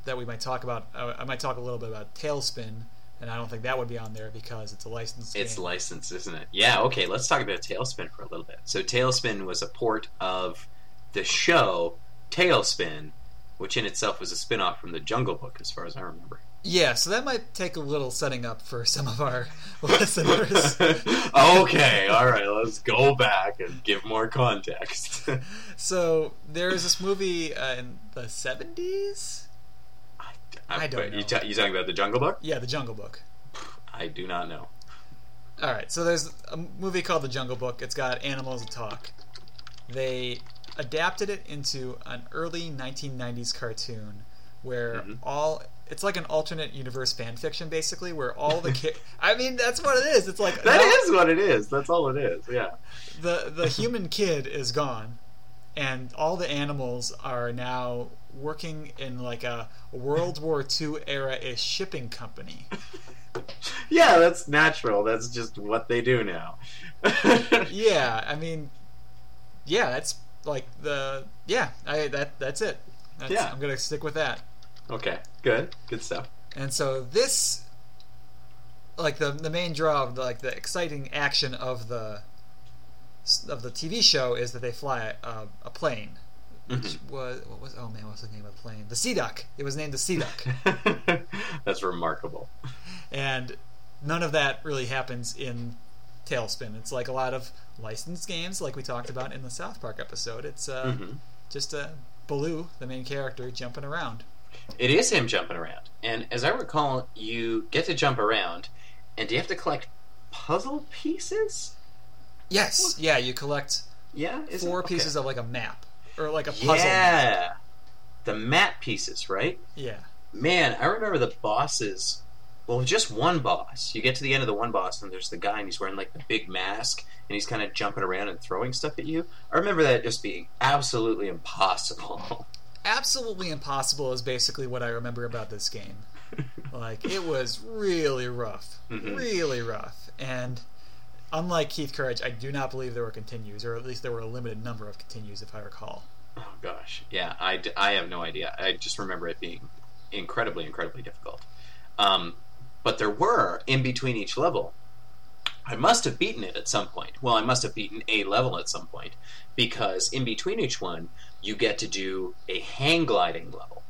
that we might talk about, uh, I might talk a little bit about TaleSpin, and I don't think that would be on there because it's a licensed It's game. licensed, isn't it? Yeah. Okay. Let's talk about TaleSpin for a little bit. So TaleSpin was a port of the show TaleSpin, which in itself was a spin-off from the Jungle Book, as far as I remember. yeah, so that might take a little setting up for some of our <laughs> listeners. <laughs> okay. All right. Let's go back and give more context. <laughs> So there's this movie uh, in the 70s. I don't You, know. ta- you talking about the Jungle Book? Yeah, The Jungle Book. I do not know. All right, so there's a movie called The Jungle Book. It's got animals that talk. They adapted it into an early 1990s cartoon where Mhm. all it's like an alternate universe fan fiction basically where all the ki- <laughs> I mean that's what it is. It's like That is what it is. That's all it is. Yeah. the the human kid is gone and all the animals are now working in like a World <laughs> War II era ish shipping company. <laughs> Yeah, that's natural. That's just what they do now. <laughs> yeah, I mean, yeah, that's like the yeah. I that that's it. That's, Yeah. I'm gonna stick with that. Okay, good, good stuff. And so this, like the the main draw of the, like the exciting action of the of the TV show is that they fly a, a plane. Which Mhm. was what was oh man what's the name of the plane? The Sea Duck. It was named the Sea Duck, <laughs> That's remarkable. and none of that really happens in TaleSpin. It's like a lot of licensed games, like we talked about in the South Park episode. It's uh, Mhm. just a Baloo, the main character, jumping around. It is him jumping around, and as I recall, you get to jump around, and do you have to collect puzzle pieces? Yes, yeah, you collect Yeah, four? Okay. pieces of like a map or like a puzzle. map. Yeah, the map pieces, right? Yeah. Man, I remember the bosses. Well, just one boss. You get to the end of the one boss, and there's the guy, and he's wearing like the big mask, and he's kind of jumping around and throwing stuff at you. I remember that just being absolutely impossible. <laughs> Absolutely impossible is basically what I remember about this game. <laughs> Like it was really rough, Mhm. really rough, and unlike Keith Courage, I do not believe there were continues, or at least there were a limited number of continues, if I recall. Oh gosh, yeah, I, d- I have no idea. I just remember it being incredibly, incredibly difficult. Um, but there were in between each level. I must have beaten it at some point. Well, I must have beaten a level at some point because in between each one, you get to do a hang gliding level.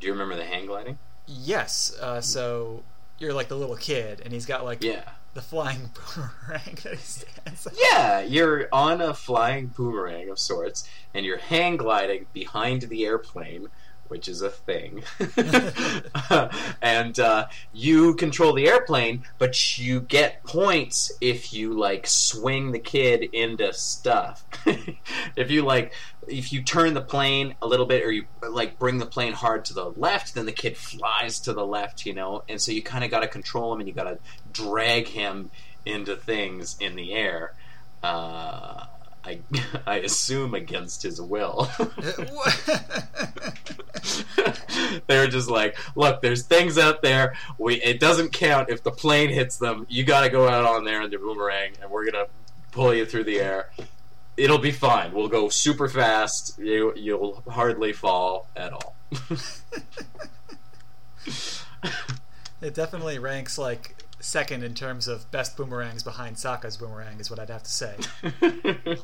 Do you remember the hang gliding? Yes, uh, so you're like the little kid, and he's got like Yeah. The flying boomerang that he stands. Yeah, you're on a flying boomerang of sorts, and you're hang gliding behind the airplane, which is a thing. <laughs> and uh, you control the airplane, but you get points if you like swing the kid into stuff. <laughs> if you like, if you turn the plane a little bit, or you like bring the plane hard to the left, then the kid flies to the left. You know, and so you kind of got to control him, and you got to drag him into things in the air. Uh, I, <laughs> I assume against his will. <laughs> They're just like, look, there's things out there. We it doesn't count if the plane hits them. You got to go out on there in the boomerang, and we're gonna pull you through the air. It'll be fine. We'll go super fast. You you'll hardly fall at all. <laughs> it definitely ranks like second in terms of best boomerangs behind Sokka's boomerang, is what I'd have to say. <laughs>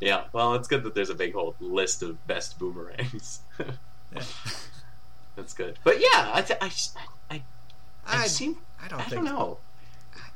yeah, well, it's good that there's a big whole list of best boomerangs. Yeah. <laughs> That's good. But yeah, I th- I, I, I, I I, seem I don't I think don't know.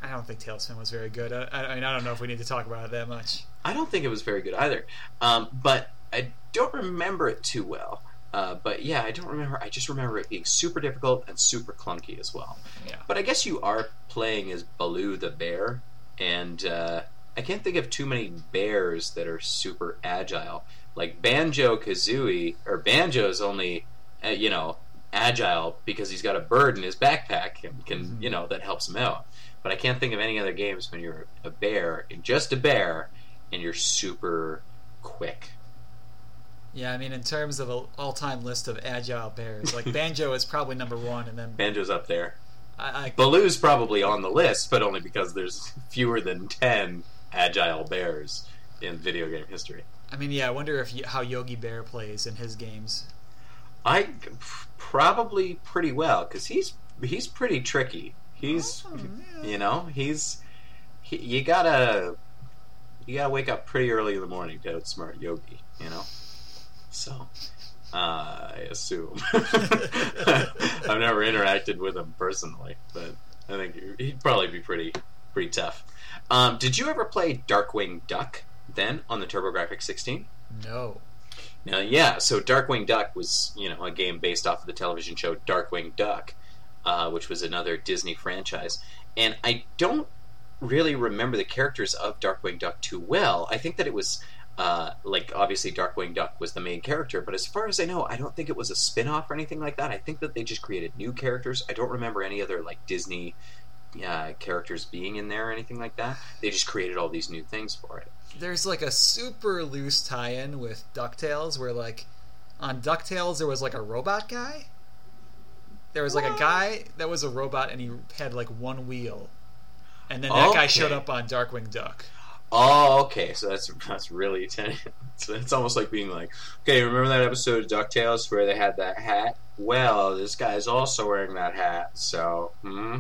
I don't think TaleSpin was very good. I, I mean, I don't know if we need to talk about it that much. I don't think it was very good either. Um, but I don't remember it too well. Uh, but yeah, I don't remember. I just remember it being super difficult and super clunky as well. Yeah. But I guess you are playing as Baloo the bear, and uh, I can't think of too many bears that are super agile. Like Banjo Kazooie, or Banjo's only, uh, you know, agile because he's got a bird in his backpack and can, Mhm. you know, that helps him out. But I can't think of any other games when you're a bear, just a bear, and you're super quick. Yeah, I mean, in terms of an all-time list of agile bears, like <laughs> Banjo is probably number one, and then Banjo's up there. I, I Baloo's probably on the list, but only because there's fewer than 10 agile bears in video game history. I mean, yeah, I wonder if how Yogi Bear plays in his games. I probably pretty well because he's he's pretty tricky. He's Oh, you know he's he, you gotta you gotta wake up pretty early in the morning to outsmart Yogi. You know, so uh, I assume <laughs> I've never interacted with him personally, but I think he'd probably be pretty pretty tough. Um, did you ever play Darkwing Duck then on the TurboGrafx 16? No. Now, yeah, so Darkwing Duck was, you know, a game based off of the television show Darkwing Duck, uh, which was another Disney franchise. And I don't really remember the characters of Darkwing Duck too well. I think that it was, uh, like, obviously Darkwing Duck was the main character, but as far as I know, I don't think it was a spin off or anything like that. I think that they just created new characters. I don't remember any other, like, Disney. Uh, characters being in there or anything like that. They just created all these new things for it. There's like a super loose tie-in with DuckTales where like on DuckTales there was like a robot guy. There was like a guy that was a robot and he had like one wheel. And then that guy showed up on Darkwing Duck. Oh, okay. So that's that's really ten. <laughs> So it's almost like being like, okay, remember that episode of Ducktales where they had that hat? Well, this guy's also wearing that hat. So, hmm,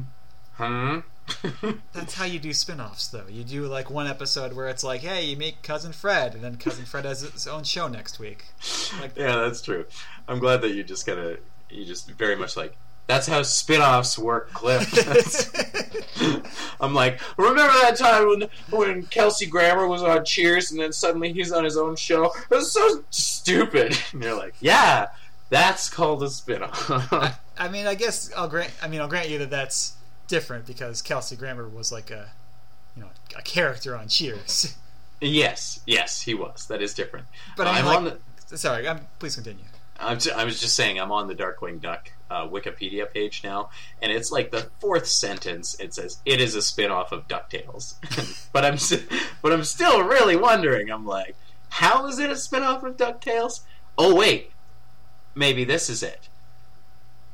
hmm. <laughs> That's how you do spin-offs, though. You do like one episode where it's like, hey, you meet Cousin Fred, and then Cousin Fred has his own show next week. Like, yeah, that's true. I'm glad that you just kind of you just very much like that's how spin-offs work, Cliff. <laughs> <laughs> I'm like, remember that time when when Kelsey Grammer was on Cheers and then suddenly he's on his own show? It was so stupid. <laughs> And you're like, yeah, that's called a spin-off. I, I mean, I guess I'll grant. I mean, I'll grant you that that's different because Kelsey Grammer was like a, you know, a character on Cheers. yes, yes, he was. That is different. But I I'm like, on the. sorry, I'm, please continue. I'm ju- I was just saying, I'm on the Darkwing Duck uh, Wikipedia page now, and it's like the fourth sentence. It says it is a spin-off of Ducktales, <laughs> but I'm but I'm still really wondering. I'm like, how is it a spin-off of Ducktales? Oh wait, maybe this is it.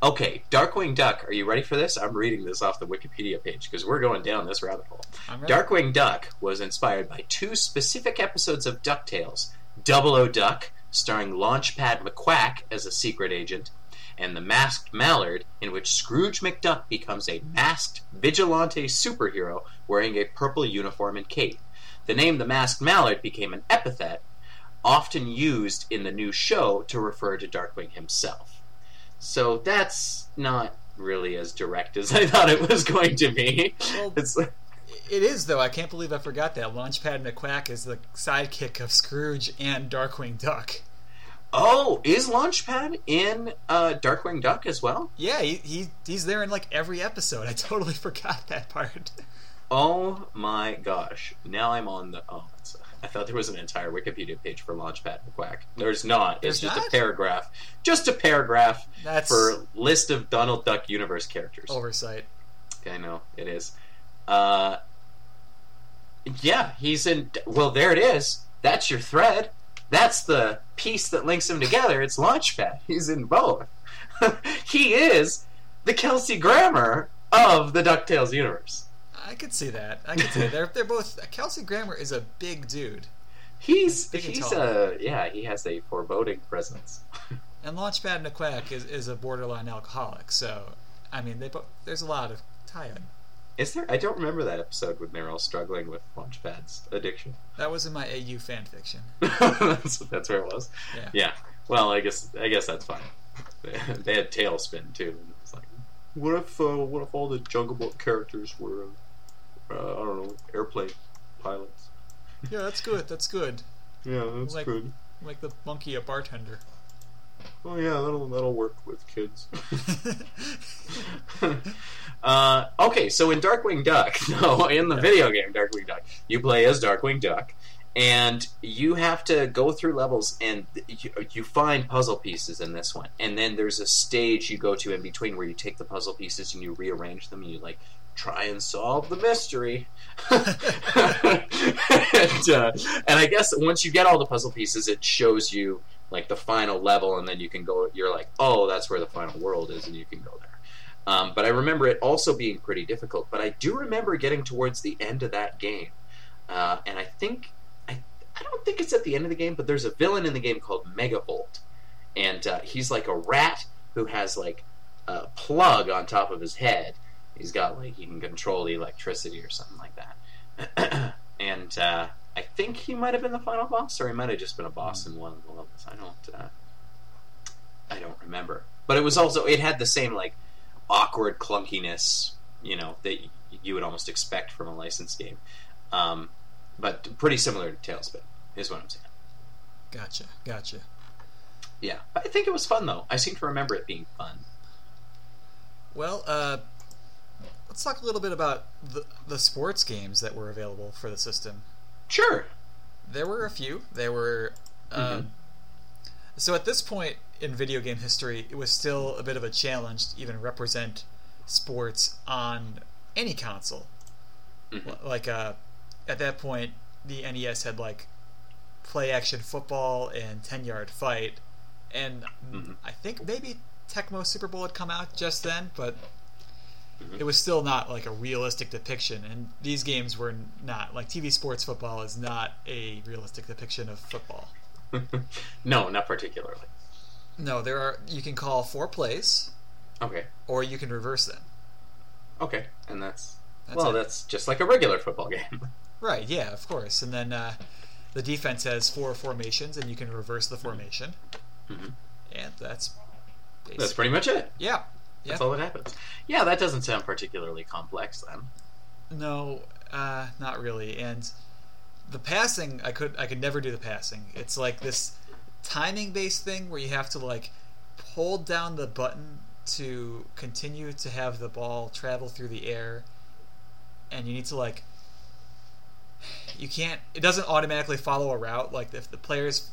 Okay, Darkwing Duck. Are you ready for this? I'm reading this off the Wikipedia page because we're going down this rabbit hole. Darkwing Duck was inspired by two specific episodes of DuckTales Double O Duck, starring Launchpad McQuack as a secret agent, and The Masked Mallard, in which Scrooge McDuck becomes a masked vigilante superhero wearing a purple uniform and cape. The name The Masked Mallard became an epithet often used in the new show to refer to Darkwing himself. So that's not really as direct as <laughs> I thought it was going to be. Well, It's like, It is though. I can't believe I forgot that Launchpad McQuack is the sidekick of Scrooge and Darkwing Duck. Oh, is Launchpad in uh, Darkwing Duck as well? Yeah, he, he he's there in like every episode. I totally <laughs> forgot that part. Oh my gosh! Now I'm on the. Oh, I thought there was an entire Wikipedia page for Launchpad McQuack. There's not. There's it's just not? a paragraph. Just a paragraph That's for list of Donald Duck universe characters. oversight. I know it is. Uh, yeah, he's in. Well, there it is. That's your thread. That's the piece that links them together. It's Launchpad. He's in both. <laughs> he is the Kelsey Grammer of the Ducktales universe. I could see that. I could see that. They're they're both. Kelsey Grammer is a big dude, He's Big he's a yeah. He has a foreboding presence. <laughs> and Launchpad McQuack is, is a borderline alcoholic. So, I mean, they both. There's a lot of tie-in. Is there? I don't remember that episode when they're all struggling with Launchpad's addiction. That was in my AU fan fiction. <laughs> that's, that's where it was. Yeah. Yeah. Well, I guess I guess that's fine. <laughs> They had TaleSpin too. and It's like, what if uh, what if all the Jungle Book characters were uh, I don't know airplane pilots? Yeah, that's good. That's good. Yeah, that's Like- good. Make the monkey a bartender. Oh yeah, that'll that'll work with kids. <laughs> <laughs> uh, okay, so in Darkwing Duck, <laughs> no, in the video game Darkwing Duck, you play as Darkwing Duck, and you have to go through levels, and you, you find puzzle pieces in this one, and then there's a stage you go to in between where you take the puzzle pieces and you rearrange them, and you like try and solve the mystery. and, uh, and I guess once you get all the puzzle pieces, it shows you like the final level, and then you can go. You're like, oh, that's where the final world is, and you can go there. Um, but I remember it also being pretty difficult. But I do remember getting towards the end of that game, uh, and I think I I don't think it's at the end of the game, but there's a villain in the game called Megavolt, and uh, he's like a rat who has like a plug on top of his head. He's got like he can control the electricity or something like that, <clears throat> and uh, I think he might have been the final boss, or he might have just been a boss in one of the levels. I don't, uh, I don't remember. But it was also it had the same like awkward clunkiness, you know, that y- you would almost expect from a licensed game. Um, but pretty similar to TaleSpin is what I'm saying. Gotcha. Gotcha. Yeah, I think it was fun though. I seem to remember it being fun. Well, uh, let's talk a little bit about the, the sports games that were available for the system. Sure. There were a few. There were. Uh, Mhm. So at this point in video game history, it was still a bit of a challenge to even represent sports on any console. Mhm. Like uh, at that point, the NES had like play action football and ten yard fight, and Mhm. I think maybe Tecmo Super Bowl had come out just then, but Mhm. it was still not like a realistic depiction. And these games were not like TV sports football is not a realistic depiction of football. <laughs> no, not particularly. No, there are you can call four plays Okay, or you can reverse them. okay, and that's, That's well, it. that's just like a regular football game. <laughs> Right, yeah, of course. And then uh, the defense has four formations, and you can reverse the formation. Mhm. And that's That's pretty much it. yeah. That's all that happens. Yeah, that doesn't sound particularly complex then. No, uh, not really. And the passing, I could I could never do the passing. It's like this timing based thing where you have to like hold down the button to continue to have the ball travel through the air, and you need to like you can't. It doesn't automatically follow a route. Like if the players,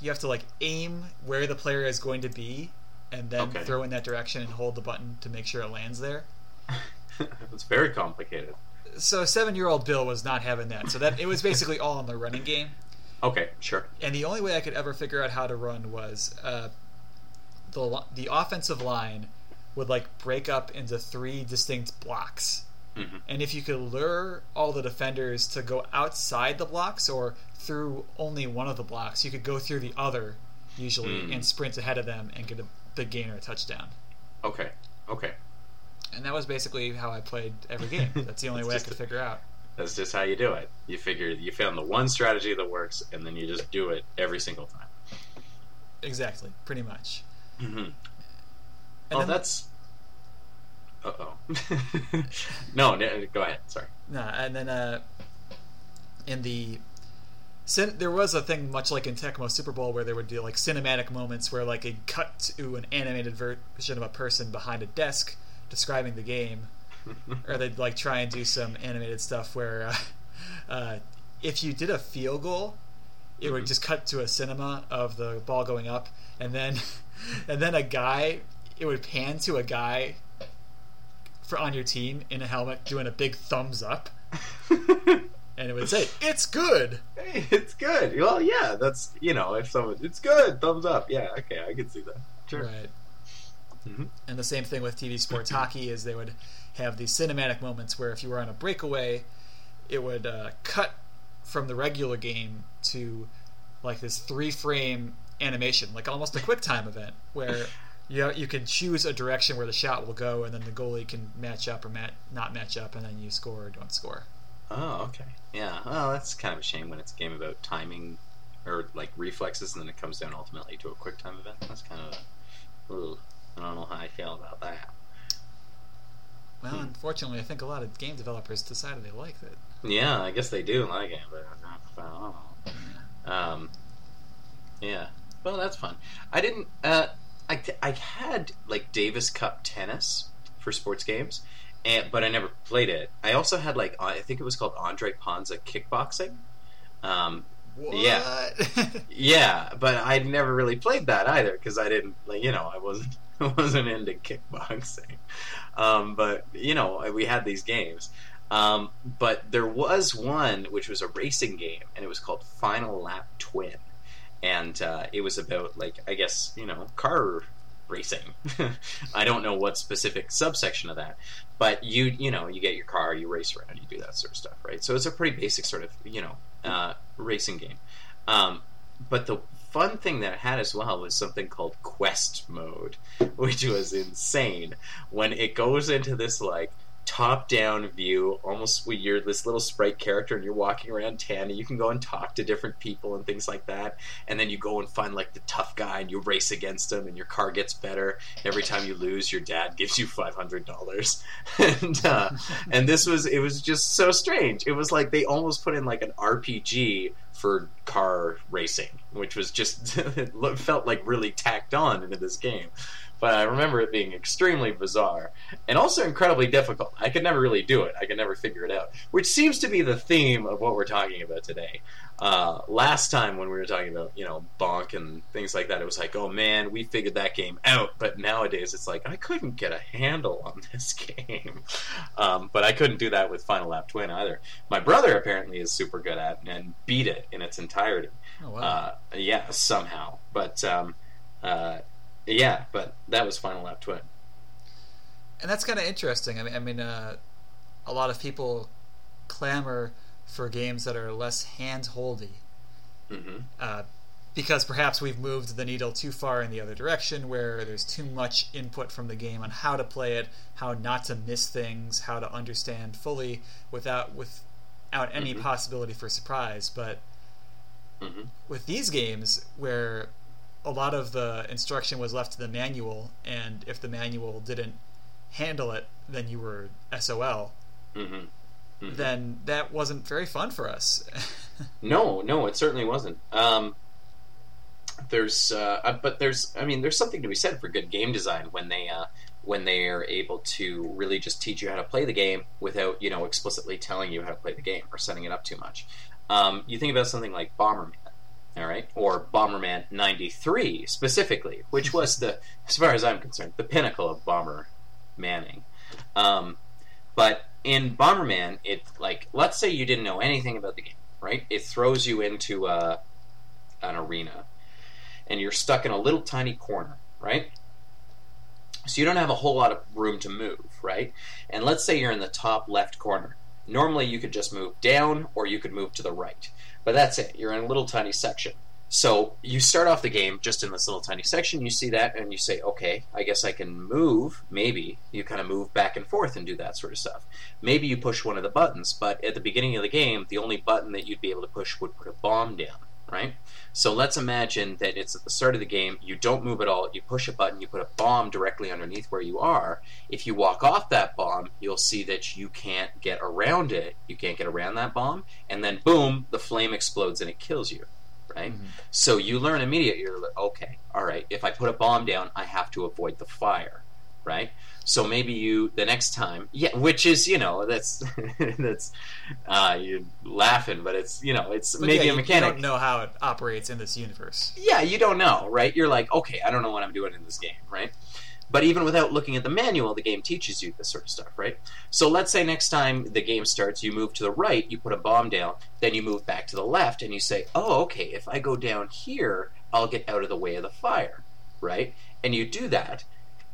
you have to like aim where the player is going to be, and then Okay. throw in that direction and hold the button to make sure it lands there. <laughs> it's very complicated. so seven year old Bill was not having that. So that it was basically all in the running game. Okay, sure. And the only way I could ever figure out how to run was uh, the the offensive line would like break up into three distinct blocks. hmm And if you could lure all the defenders to go outside the blocks or through only one of the blocks, you could go through the other usually Mm. and sprint ahead of them and get a big gain or touchdown. Okay, okay. And that was basically how I played every game. <laughs> That's the only way I could a- figure out. That's just how you do it. You figure you found the one strategy that works, and then you just do it every single time. Exactly, pretty much. hmm Oh, that's. Uh oh. <laughs> no, no, go ahead. Sorry. Nah, and then uh, in the cin- there was a thing much like in Tecmo Super Bowl where they would do like cinematic moments where like a cut to an animated version of a person behind a desk describing the game, <laughs> or they'd like try and do some animated stuff where uh, <laughs> uh, if you did a field goal, it would Mhm. just cut to a cinema of the ball going up, and then <laughs> and then a guy it would pan to a guy for on your team in a helmet doing a big thumbs up, and it would say it's good. Hey, it's good. Well, yeah, that's you know, if someone, it's good, thumbs up. Yeah, okay, I can see that. Sure. Right. Mhm. And the same thing with TV sports <clears throat> hockey is they would have these cinematic moments where if you were on a breakaway, it would uh, cut from the regular game to like this three frame animation, like almost a <laughs> quick time event where you know, you can choose a direction where the shot will go, and then the goalie can match up or mat- not match up, and then you score or don't score. Oh, okay. Yeah. Well, that's kind of a shame when it's a game about timing or like reflexes, and then it comes down ultimately to a quick time event. That's kind of. Ugh, I don't know how I feel about that. Well, Hmm. unfortunately, I think a lot of game developers decided they liked it. Yeah, I guess they do like it, but I don't know. Um, yeah. Well, that's fun. I didn't. Uh, I I had like Davis Cup tennis for sports games, and but I never played it. I also had like I think it was called Andre Panza kickboxing. Um, What? Yeah. <laughs> yeah, but I'd never really played that either because I didn't like you know I wasn't <laughs> I wasn't into kickboxing. Um, but you know we had these games. Um, but there was one which was a racing game, and it was called Final Lap Twin, and uh, it was about like I guess you know car racing. <laughs> I don't know what specific subsection of that, but you you know you get your car, you race around, you do that sort of stuff, right? So it's a pretty basic sort of you know uh, racing game. Um, but the fun thing that it had as well was something called quest mode, <laughs> which was insane. When it goes into this like top down view, almost where you're this little sprite character and you're walking around town and you can go and talk to different people and things like that. And then you go and find like the tough guy and you race against him and your car gets better. Every time you lose, your dad gives you five hundred dollars. <laughs> and uh, and this was it was just so strange. It was like they almost put in like an RPG for car racing, which was just <laughs> felt like really tacked on into this game. But I remember it being extremely bizarre and also incredibly difficult. I could never really do it. I could never figure it out, which seems to be the theme of what we're talking about today. Uh, last time when we were talking about you know bonk and things like that, it was like, oh man, we figured that game out. But nowadays, it's like I couldn't get a handle on <laughs> this game. Um, but I couldn't do that with Final Lap Twin either. My brother apparently is super good at and beat it in its entirety. Oh, wow. Uh, yeah, somehow. But um, uh, yeah, but that was Final Lap Twin. and that's kind of interesting. I mean, I mean, uh, a lot of people clamor for games that are less hand-holdy hmm uh, because perhaps we've moved the needle too far in the other direction, where there's too much input from the game on how to play it, how not to miss things, how to understand fully without without any Mhm. possibility for surprise. But hmm with these games, where a lot of the instruction was left to the manual, and if the manual didn't handle it, then you were SOL. hmm hmm Then that wasn't very fun for us. <laughs> No, no, it certainly wasn't. Um, there's, uh, uh, but there's, I mean, there's something to be said for good game design when they, uh, when they are able to really just teach you how to play the game without, you know, explicitly telling you how to play the game or setting it up too much. Um, you think about something like Bomberman, all right, or Bomberman '93 specifically, which was the, as far as I'm concerned, the pinnacle of bomber manning. Um, but in Bomberman, it like let's say you didn't know anything about the game, right? It throws you into a, an arena, and you're stuck in a little tiny corner, right? So you don't have a whole lot of room to move, right? And let's say you're in the top left corner. Normally you could just move down or you could move to the right. But that's it. You're in a little tiny section. So you start off the game just in this little tiny section. You see that and you say, okay, I guess I can move. Maybe you kind of move back and forth and do that sort of stuff. Maybe you push one of the buttons, but at the beginning of the game, the only button that you'd be able to push would put a bomb down, right? So let's imagine that it's at the start of the game, you don't move at all, you push a button, you put a bomb directly underneath where you are. If you walk off that bomb, you'll see that you can't get around it. You can't get around that bomb, and then boom, the flame explodes and it kills you, right? Mhm. So you learn immediately, you're like, okay, all right, if I put a bomb down, I have to avoid the fire, right? So maybe you the next time, yeah, which is you know that's <laughs> that's uh, you're laughing, but it's you know it's But maybe yeah, a mechanic. You don't know how it operates in this universe. Yeah, you don't know, right? You're like, okay, I don't know what I'm doing in this game, right? But even without looking at the manual, the game teaches you this sort of stuff, right? So let's say next time the game starts, you move to the right, you put a bomb down, then you move back to the left, and you say, oh, okay, if I go down here, I'll get out of the way of the fire, right? And you do that,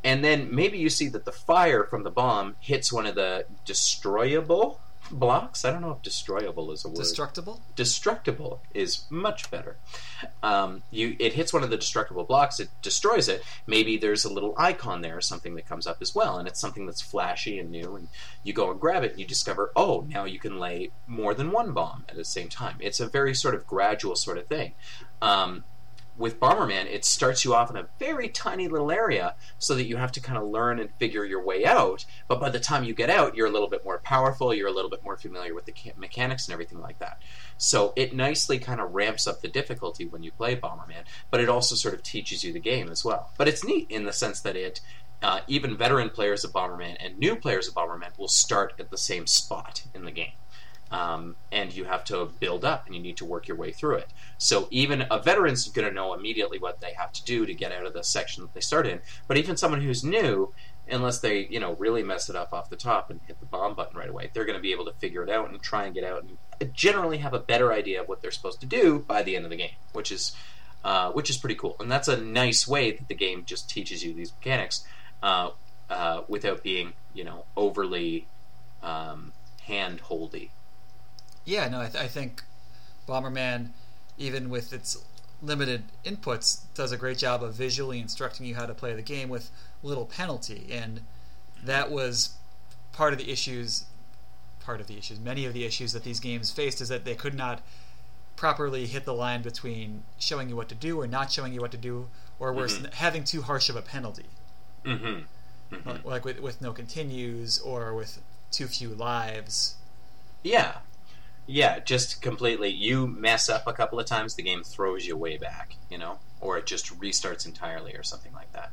and then maybe you see that the fire from the bomb hits one of the destroyable blocks. I don't know if destroyable is a word Destructible? destructible is much better. Um, you it hits one of the destructible blocks, it destroys it. Maybe there's a little icon there or something that comes up as well, and it's something that's flashy and new. And you go and grab it, and you discover, oh, now you can lay more than one bomb at the same time. It's a very sort of gradual sort of thing. Um, with Bomberman, it starts you off in a very tiny little area so that you have to kind of learn and figure your way out. But by the time you get out, you're a little bit more powerful, you're a little bit more familiar with the mechanics and everything like that. So it nicely kind of ramps up the difficulty when you play Bomberman, but it also sort of teaches you the game as well. But it's neat in the sense that it, uh, even veteran players of Bomberman and new players of Bomberman will start at the same spot in the game. Um, and you have to build up and you need to work your way through it. So even a veteran's going to know immediately what they have to do to get out of the section that they start in. But even someone who's new, unless they you know really mess it up off the top and hit the bomb button right away, they're going to be able to figure it out and try and get out and generally have a better idea of what they're supposed to do by the end of the game, which is uh, which is pretty cool. And that's a nice way that the game just teaches you these mechanics uh, uh, without being you know overly um, hand holdy. Yeah, no, I, th- I think Bomberman, even with its limited inputs, does a great job of visually instructing you how to play the game with little penalty. And that was part of the issues, part of the issues, many of the issues that these games faced is that they could not properly hit the line between showing you what to do or not showing you what to do, or worse, Mhm. having too harsh of a penalty. Mm-hmm. mm-hmm. Like- Like with, with no continues or with too few lives. Yeah. Yeah, just completely. You mess up a couple of times, the game throws you way back, you know, or it just restarts entirely or something like that.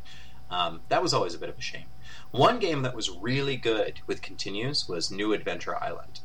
Um, that was always a bit of a shame. One game that was really good with continues was New Adventure Island,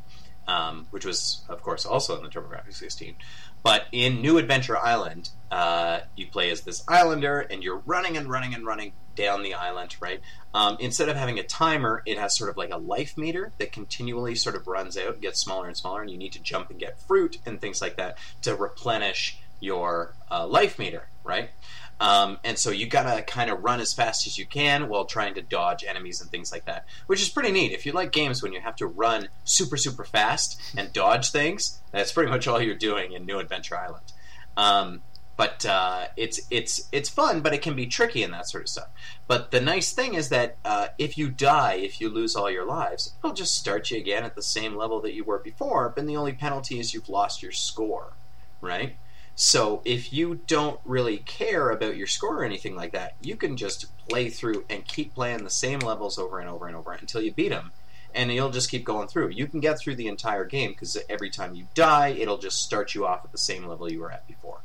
um, which was, of course, also on the TurboGrafx 16. But in New Adventure Island, uh, you play as this islander, and you're running and running and running down the island, right? Um, instead of having a timer, it has sort of like a life meter that continually sort of runs out, gets smaller and smaller, and you need to jump and get fruit and things like that to replenish your uh, life meter, right? Um, and so you gotta kind of run as fast as you can while trying to dodge enemies and things like that, which is pretty neat. If you like games when you have to run super, super fast and dodge things, that's pretty much all you're doing in New Adventure Island. Um, but uh, it's it's it's fun, but it can be tricky and that sort of stuff. But the nice thing is that uh, if you die, if you lose all your lives, it'll just start you again at the same level that you were before. But the only penalty is you've lost your score, right? So if you don't really care about your score or anything like that, you can just play through and keep playing the same levels over and over and over until you beat them, and you'll just keep going through. You can get through the entire game because every time you die, it'll just start you off at the same level you were at before.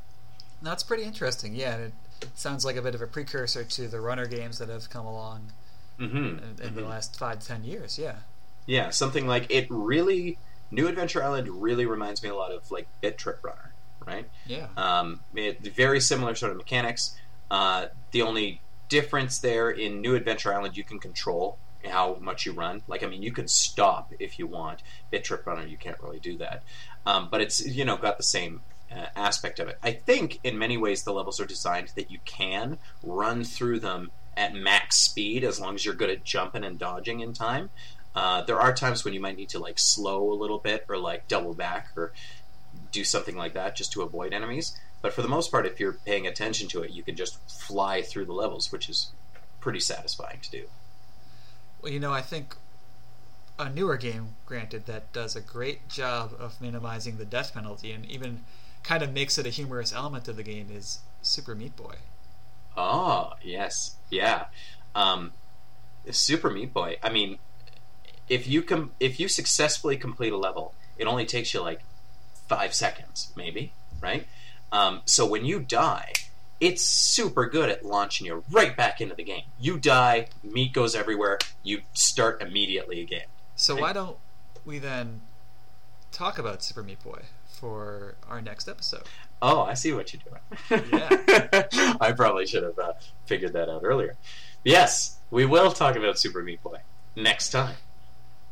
That's pretty interesting. Yeah, it sounds like a bit of a precursor to the runner games that have come along Mm-hmm. in, in the Mhm. last five to ten years. Yeah. Yeah, something like it really. New Adventure Island really reminds me a lot of like Bit Trip Runner, right? Yeah. Um, it, very similar sort of mechanics. Uh, the only difference there in New Adventure Island, you can control how much you run. Like, I mean, you can stop if you want. Bit Trip Runner, you can't really do that. Um, but it's you know got the same uh, aspect of it. I think in many ways the levels are designed that you can run through them at max speed as long as you're good at jumping and dodging in time. Uh, there are times when you might need to like slow a little bit or like double back or do something like that just to avoid enemies. But for the most part, if you're paying attention to it, you can just fly through the levels, which is pretty satisfying to do. Well, you know, I think a newer game, granted, that does a great job of minimizing the death penalty and even kind of makes it a humorous element of the game is Super Meat Boy. Oh, yes. Yeah. Um, Super Meat Boy. I mean, if you com- if you successfully complete a level, it only takes you like five seconds, maybe, right? Um, so when you die, it's super good at launching you right back into the game. You die, meat goes everywhere, you start immediately again. So Right. why don't we then talk about Super Meat Boy for our next episode? Oh, I see what you're doing. Yeah. <laughs> I probably should have uh, figured that out earlier. Yes, we will talk about Super Meat Boy next time.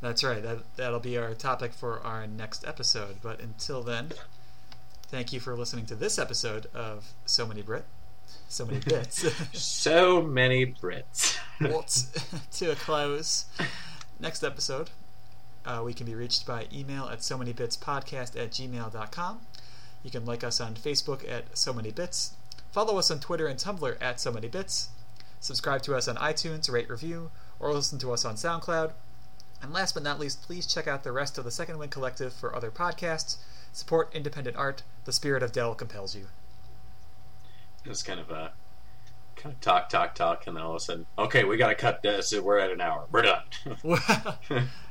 That's right. That that'll be our topic for our next episode. But until then, thank you for listening to this episode of So Many Brit, So Many Bits. <laughs> So many Brits. <laughs> To a close. Next episode, uh, we can be reached by email at so many bits podcast at gmail.com. You can like us on Facebook at so many bits. Follow us on Twitter and Tumblr at so many bits. Subscribe to us on iTunes, rate, review, or listen to us on SoundCloud. And last but not least, please check out the rest of the Second Wind Collective for other podcasts. Support independent art. The spirit of Dell compels you. It was kind of a kind of talk, talk, talk, and then all of a sudden, okay, we got to cut this. We're at an hour. We're done. <laughs> <laughs> <laughs>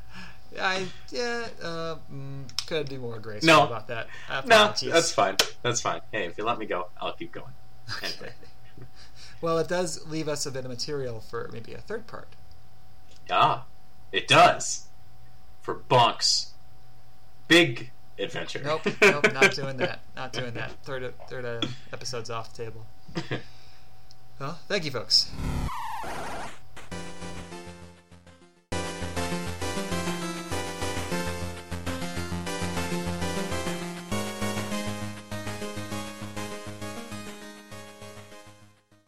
I yeah uh, mm, could do more grace No. about that. no, that's fine. That's fine. Hey, if you let me go, I'll keep going. Anyway. <laughs> Well, it does leave us a bit of material for maybe a third part. Ah, it does. For Bonk's big adventure. Nope, nope, not doing that. Not doing that. Third third uh, episode's off the table. <laughs> Well, thank you, folks.